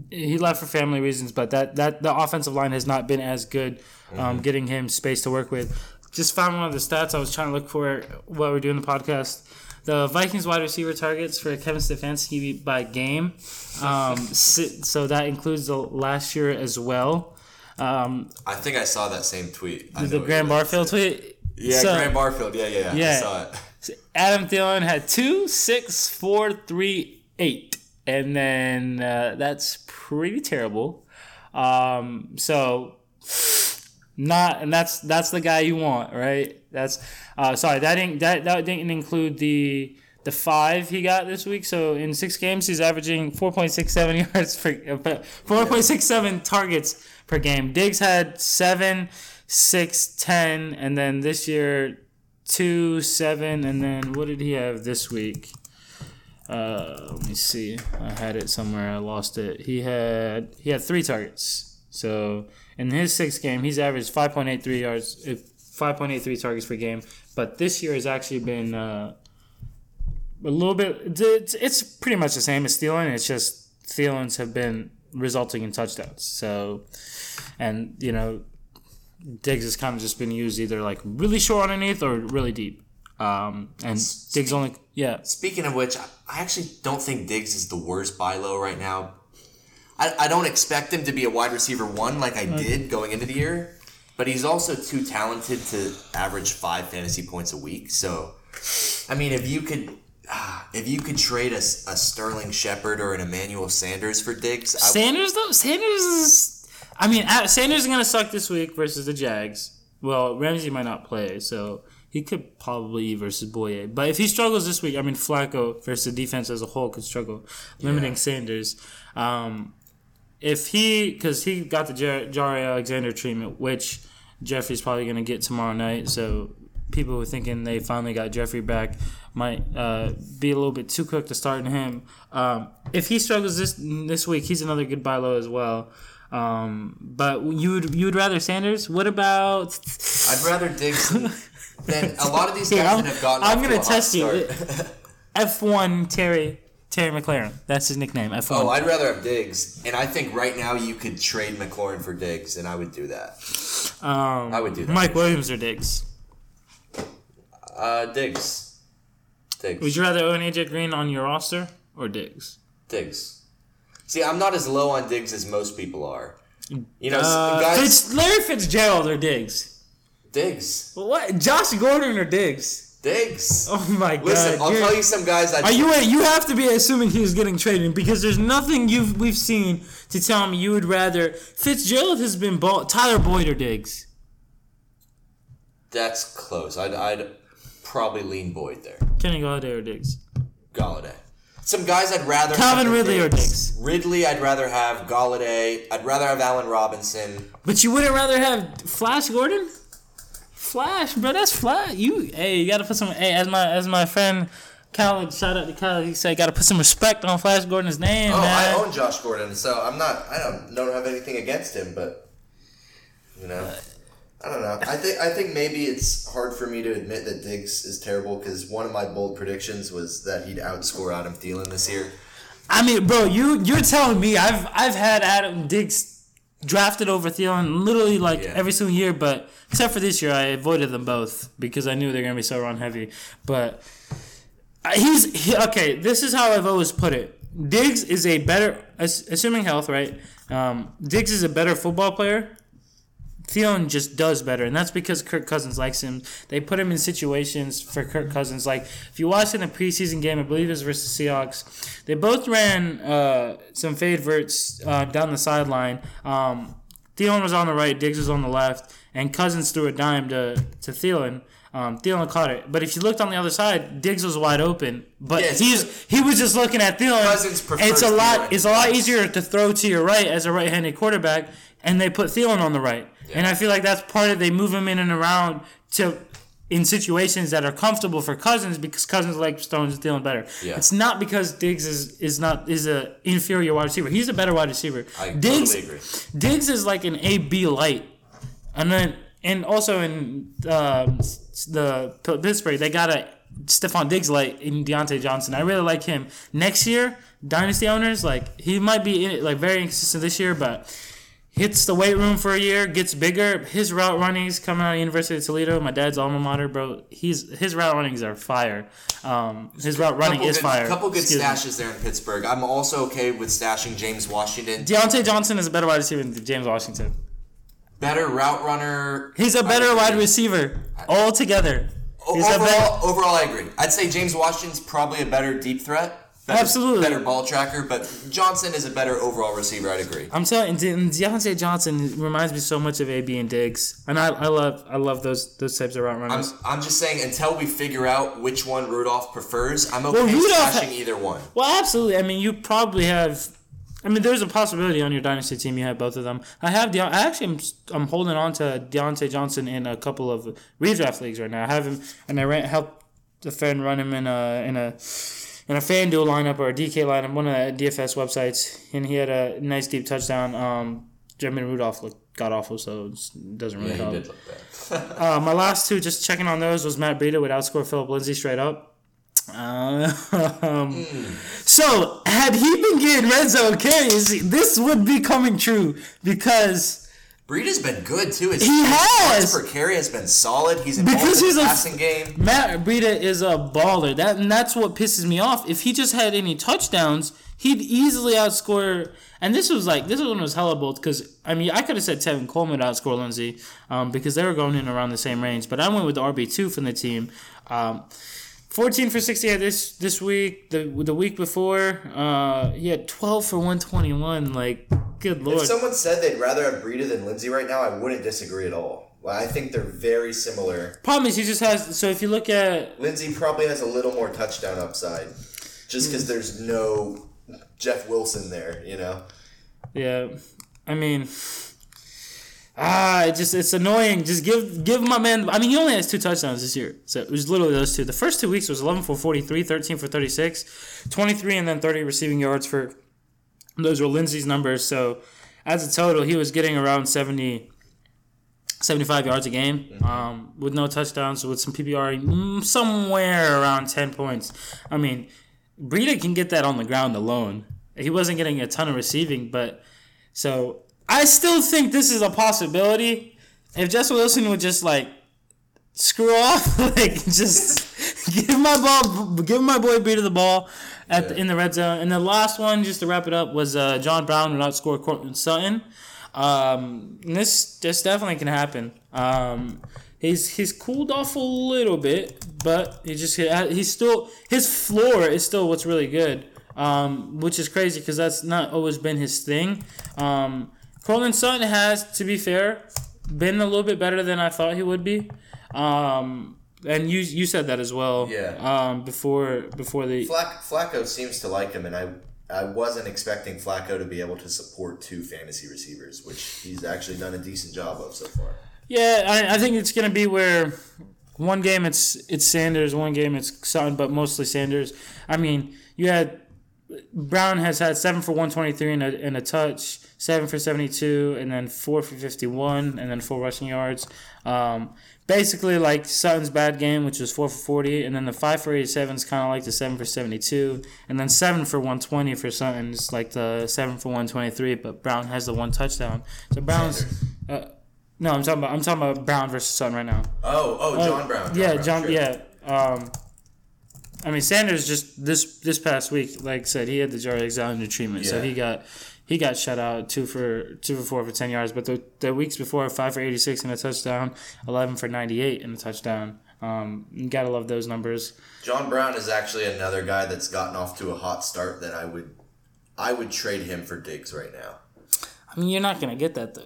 he left for family reasons, but that, that the offensive line has not been as good, um, mm-hmm. getting him space to work with. Just found one of the stats I was trying to look for while we're doing the podcast. The Vikings wide receiver targets for Kevin Stefanski by game. Um, *laughs* so that includes the last year as well. Um, I think I saw that same tweet. The Graham Barfield tweet. Yeah, so, Graham Barfield. Yeah, yeah, yeah. yeah. I saw it. Adam Thielen had two, six, four, three, eight and then uh, that's pretty terrible. Um, so not and that's that's the guy you want, right? That's uh, sorry that didn't that, that didn't include the the five he got this week. So in six games, he's averaging four point six seven *laughs* yards per four point six seven targets per game. Diggs had seven, six, ten, and then this year two, seven, and then what did he have this week? Uh, let me see. I had it somewhere. I lost it. He had he had three targets. So in his sixth game, he's averaged 5.83 yards, 5.83 targets per game. But this year has actually been uh, a little bit. It's, it's pretty much the same as Thielen. It's just Thielen's have been resulting in touchdowns. So, and you know, Diggs has kind of just been used either like really short underneath or really deep. Um, and Diggs only, yeah. Speaking of which, I actually don't think Diggs is the worst buy low right now. I, I don't expect him to be a wide receiver one like I did going into the year, but he's also too talented to average five fantasy points a week. So, I mean, if you could. ah, If you could trade a, a Sterling Shepard or an Emmanuel Sanders for Diggs, I, Sanders though, Sanders is. I mean, uh, Sanders is gonna suck this week versus the Jags. Well, Ramsey might not play, so he could probably versus Bouye. But if he struggles this week, I mean, Flacco versus the defense as a whole could struggle, limiting Sanders. Um, if he, because he got the Jar- Jaire Alexander treatment, which Jeffery's probably gonna get tomorrow night, so people who are thinking they finally got Jeffrey back might uh, be a little bit too quick to start in him. Um, if he struggles this this week, he's another good buy low as well. Um, but you would you would rather Sanders? What about? I'd rather *laughs* Diggs than a lot of these guys I'm- that have gotten. I'm a hot test you. start. F one Terry Terry McLaurin. That's his nickname. F one. Oh, I'd rather have Diggs, and I think right now you could trade McLaurin for Diggs, and I would do that. um, I would do that. Mike Williams or Diggs? Uh, Diggs, Diggs, Would you rather own AJ Green on your roster or Diggs? Diggs. See, I'm not as low on Diggs as most people are. You know, Uh, guys, Fitz, Larry Fitzgerald or Diggs? Diggs, What? Josh Gordon or Diggs? Diggs. Oh my god! Listen, I'll You're- tell you some guys. I Are you you have to be assuming he's getting traded because there's nothing you've we've seen to tell me you would rather Fitzgerald has been ball, Tyler Boyd or Diggs. That's close. I'd, I'd probably lean Boyd there. Kenny Golladay or Diggs. Golladay. Some guys I'd rather Calvin Ridley or Diggs? Ridley, I'd rather have Golladay. I'd rather have Allen Robinson. But you wouldn't rather have Flash Gordon? Flash, bro, that's flat. You hey, you gotta put some hey as my as my friend Khaled, shout out to Khaled, he said gotta put some respect on Flash Gordon's name, Oh, man. I own Josh Gordon, so I'm not. I don't don't have anything against him, but you know, I don't know. I think I think maybe it's hard for me to admit that Diggs is terrible because one of my bold predictions was that he'd outscore Adam Thielen this year. I mean, bro, you you're telling me I've I've had Adam Diggs drafted over Thielen literally like Yeah. every single year, but except for this year, I avoided them both because I knew they're gonna be so run heavy. But uh, he's he, okay. This is how I've always put it. Diggs is a better, assuming health, right? Um, Diggs is a better football player. Thielen just does better, and that's because Kirk Cousins likes him. They put him in situations for Kirk Cousins. Like if you watch in the preseason game, I believe it was versus Seahawks, they both ran uh, some fade verts uh, down the sideline. Um, Thielen was on the right, Diggs was on the left, and Cousins threw a dime to to Thielen. Um, Thielen caught it, but if you looked on the other side, Diggs was wide open. But Yes. he's he was just looking at Thielen. Cousins it's a lot. Thielen. It's a lot easier to throw to your right as a right-handed quarterback, and they put Thielen on the right. And I feel like that's part of they move him in and around to in situations that are comfortable for Cousins because Cousins likes Stones to Thielen better. Yeah. It's not because Diggs is is not is a inferior wide receiver. He's a better wide receiver. I Diggs totally agree. Diggs is like an A B light, and then and also in um, the Pittsburgh they got a Stefon Diggs light in Diontae Johnson. I really like him. Next year, dynasty owners like he might be in, like very inconsistent this year, but hits the weight room for a year, gets bigger. His route runnings coming out of University of Toledo, my dad's alma mater, bro. He's his route runnings are fire. Um, his route running is good, fire. couple good Excuse me. stashes there in Pittsburgh. I'm also okay with stashing James Washington. Diontae Johnson is a better wide receiver than James Washington. Better route runner. He's a better wide receiver altogether. He's overall, better. overall, I agree. I'd say James Washington's probably a better deep threat. Better, Absolutely. Better ball tracker, but Johnson is a better overall receiver. I'd agree. I'm telling you, and Diontae Johnson reminds me so much of AB and Diggs, and I, I love I love those those types of route I'm, runners. I'm just saying until we figure out which one Rudolph prefers, I'm okay Well, Rudolph either one. Well, absolutely. I mean, you probably have. I mean, there's a possibility on your dynasty team you have both of them. I have the. I actually am. I'm holding on to Diontae Johnson in a couple of redraft leagues right now. I have him, and I ran, helped friend run him in a in a in a FanDuel lineup or a DK lineup, one of the DFS websites, and he had a nice deep touchdown. Um, Jeremy Rudolph looked god awful, so it doesn't really Yeah, he help. did look bad. *laughs* Uh, my last two, just checking on those, was Matt Breida would outscore Phillip Lindsay straight up. Uh, *laughs* um, So, had he been getting red zone carries, this would be coming true because Breida's been good too. His He has! per carry has been solid. He's involved Because in he's the a- passing game. Matt Breida is a baller. That and that's what pisses me off. If he just had any touchdowns, he'd easily outscore. And this was like this one was hella bold because I mean I could have said Tevin Coleman outscore Lindsay um, because they were going in around the same range. But I went with the RB two from the team. Um, 14 for 68 this this week. The the week before, uh, he had 12 for 121. Like, good lord. If someone said they'd rather have Breida than Lindsay right now, I wouldn't disagree at all. Well, I think they're very similar. Problem is, he just has. So if you look at Lindsay probably has a little more touchdown upside, just because there's no Jeff Wilson there. You know, Yeah, I mean, ah, it just it's annoying. Just give give my man. I mean, he only has two touchdowns this year, so it was literally those two. The first two weeks was 11 for 43, 13 for 36, 23, and then 30 receiving yards for. Those were Lindsay's numbers. So, as a total, he was getting around 70. 75 yards a game um, with no touchdowns, with some PPR, mm, somewhere around 10 points. I mean, Breida can get that on the ground alone. He wasn't getting a ton of receiving, but so I still think this is a possibility. If Jeff Wilson would just like screw off, *laughs* like just *laughs* give my ball, give my boy Breida the ball at the, in the red zone. And the last one, just to wrap it up, was uh, John Brown would outscore Courtland Sutton. Um, this this definitely can happen. Um, he's he's cooled off a little bit, but he just he's still his floor is still what's really good. Um, which is crazy because that's not always been his thing. Um, Courtland Sutton has, to be fair, been a little bit better than I thought he would be. Um, and you you said that as well. Yeah. Um, before before the Flack, Flacco seems to like him, and I I wasn't expecting Flacco to be able to support two fantasy receivers, which he's actually done a decent job of so far. Yeah, I, I think it's gonna be where one game it's it's Sanders, one game it's Sutton, but mostly Sanders. I mean, you had Brown has had seven for one twenty three and a, and a touch, seven for seventy two, and then four for fifty one, and then four rushing yards. Um, basically, like Sutton's bad game, which was four for forty, and then the five for eighty seven is kind of like the seven for seventy two, and then seven for one twenty for Sutton is like the seven for one twenty three. But Brown has the one touchdown, so Brown's. Uh, no, I'm talking about I'm talking about Brown versus Sutton right now. Oh, oh, John Brown. yeah, Brown, John. sure. Yeah. Um, I mean Sanders just this this past week, like I said, he had the Jaire Alexander treatment, so he got he got shut out two for two for four for ten yards. But the the weeks before, five for eighty six and a touchdown, eleven for ninety eight and a touchdown. Um, you gotta love those numbers. John Brown is actually another guy that's gotten off to a hot start that I would I would trade him for Diggs right now. I mean, you're not gonna get that though.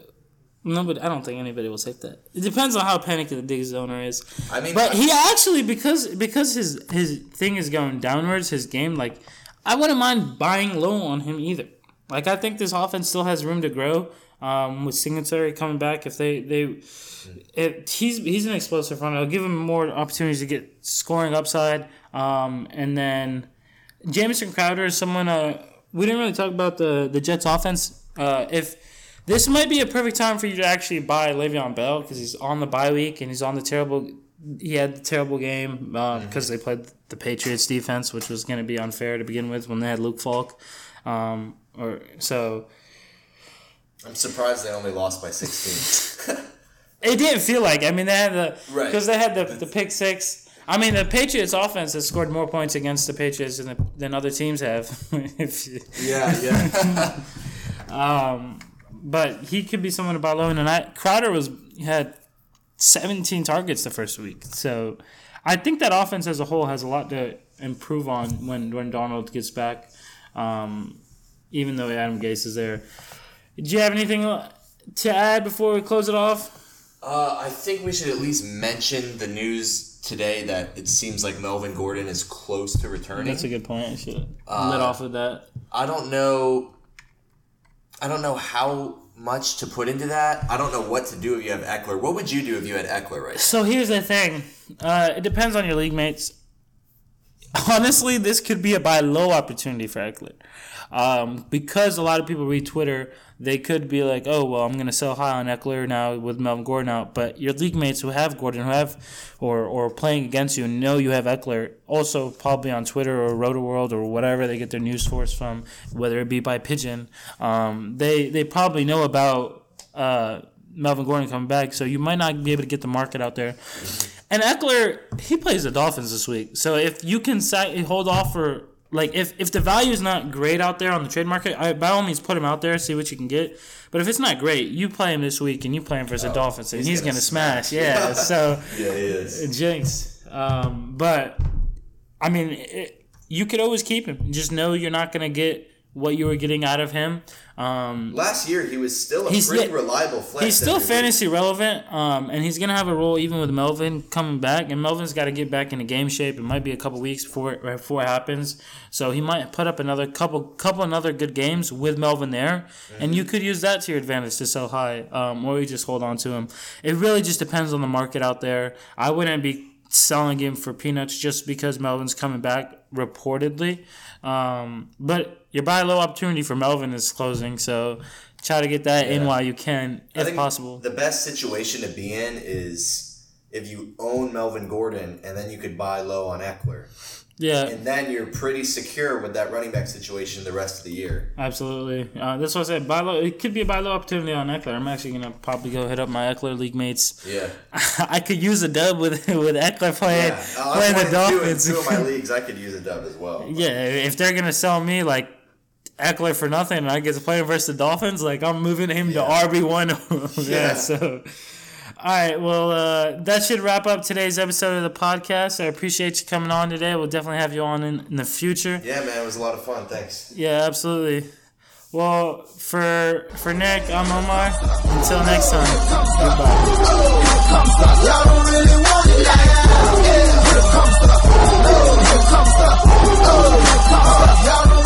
Nobody, I don't think anybody will take that. It depends on how panicky the Diggs owner is. I mean, But I- he actually because because his his thing is going downwards, his game like I wouldn't mind buying low on him either. Like I think this offense still has room to grow. Um, with Singletary coming back, if they they, if he's he's an explosive runner, I'll give him more opportunities to get scoring upside. Um, and then Jamison Crowder is someone. Uh, we didn't really talk about the the Jets offense. Uh, if this might be a perfect time for you to actually buy Le'Veon Bell because he's on the bye week and he's on the terrible. He had the terrible game because they played the Patriots defense, which was going to be unfair to begin with when they had Luke Falk. Um, or so I'm surprised they only lost by 16. *laughs* it didn't feel like. I mean, they had the Right. because they had the the pick six. I mean, the Patriots offense has scored more points against the Patriots than, the, than other teams have. *laughs* you, yeah, yeah. *laughs* Um, but he could be someone to buy low. And I Crowder was had 17 targets the first week, so I think that offense as a whole has a lot to improve on when when Darnold gets back. Um, even though Adam Gase is there, do you have anything to add before we close it off? Uh, I think we should at least mention the news today that it seems like Melvin Gordon is close to returning. That's a good point. I should Uh, lit off with that. I don't know. I don't know how much to put into that. I don't know what to do if you have Ekeler. What would you do if you had Ekeler right So here's the thing. Uh, it depends on your league mates. *laughs* Honestly, this could be a buy low opportunity for Ekeler. Um, because a lot of people read Twitter they could be like, oh well, I'm gonna sell high on Ekeler now with Melvin Gordon out. But your league mates who have Gordon, who have or or playing against you, know you have Ekeler. Also, probably on Twitter or RotoWorld or whatever they get their news source from, whether it be by Pigeon, um, they they probably know about uh, Melvin Gordon coming back. So you might not be able to get the market out there. And Ekeler, he plays the Dolphins this week. So if you can hold off for like if, if the value is not great out there on the trade market, I, by all means put him out there, see what you can get. But if it's not great, you play him this week and you play him versus oh, the Dolphins, and he's, he's gonna, gonna, smash. smash. Yeah, *laughs* so yeah, he is jinx. Um, but I mean, it, you could always keep him. Just know you're not gonna get what you were getting out of him. Um, Last year, he was still a pretty yeah, reliable flex. He's still fantasy week. relevant, um, and he's gonna have a role even with Melvin coming back. And Melvin's got to get back into game shape. It might be a couple weeks before it, before it happens. So he might put up another couple couple another good games with Melvin there, mm-hmm. and you could use that to your advantage to sell high, um, or you just hold on to him. It really just depends on the market out there. I wouldn't be selling him for peanuts just because Melvin's coming back reportedly. Um, but your buy low opportunity for Melvin is closing, so try to get that yeah. in while you can, if possible. The best situation to be in is if you own Melvin Gordon and then you could buy low on Ekeler. Yeah. And then you're pretty secure with that running back situation the rest of the year. Absolutely. Uh, that's what I said. Buy low. It could be a buy low opportunity on Ekeler. I'm actually gonna probably go hit up my Ekeler league mates. Yeah. *laughs* I could use a dub with with Ekeler playing yeah. uh, playing the Dolphins. Two, two of my *laughs* leagues, I could use a dub as well. But. Yeah. If they're gonna sell me like Ekeler for nothing, and I get to play him versus the Dolphins. Like I'm moving him yeah. to RB one. yeah. yeah. So, all right. Well, uh, that should wrap up today's episode of the podcast. I appreciate you coming on today. We'll definitely have you on in, in the future. Yeah, man, it was a lot of fun. Thanks. Yeah, absolutely. Well, for for Nick, I'm Omar. Until next time. Goodbye.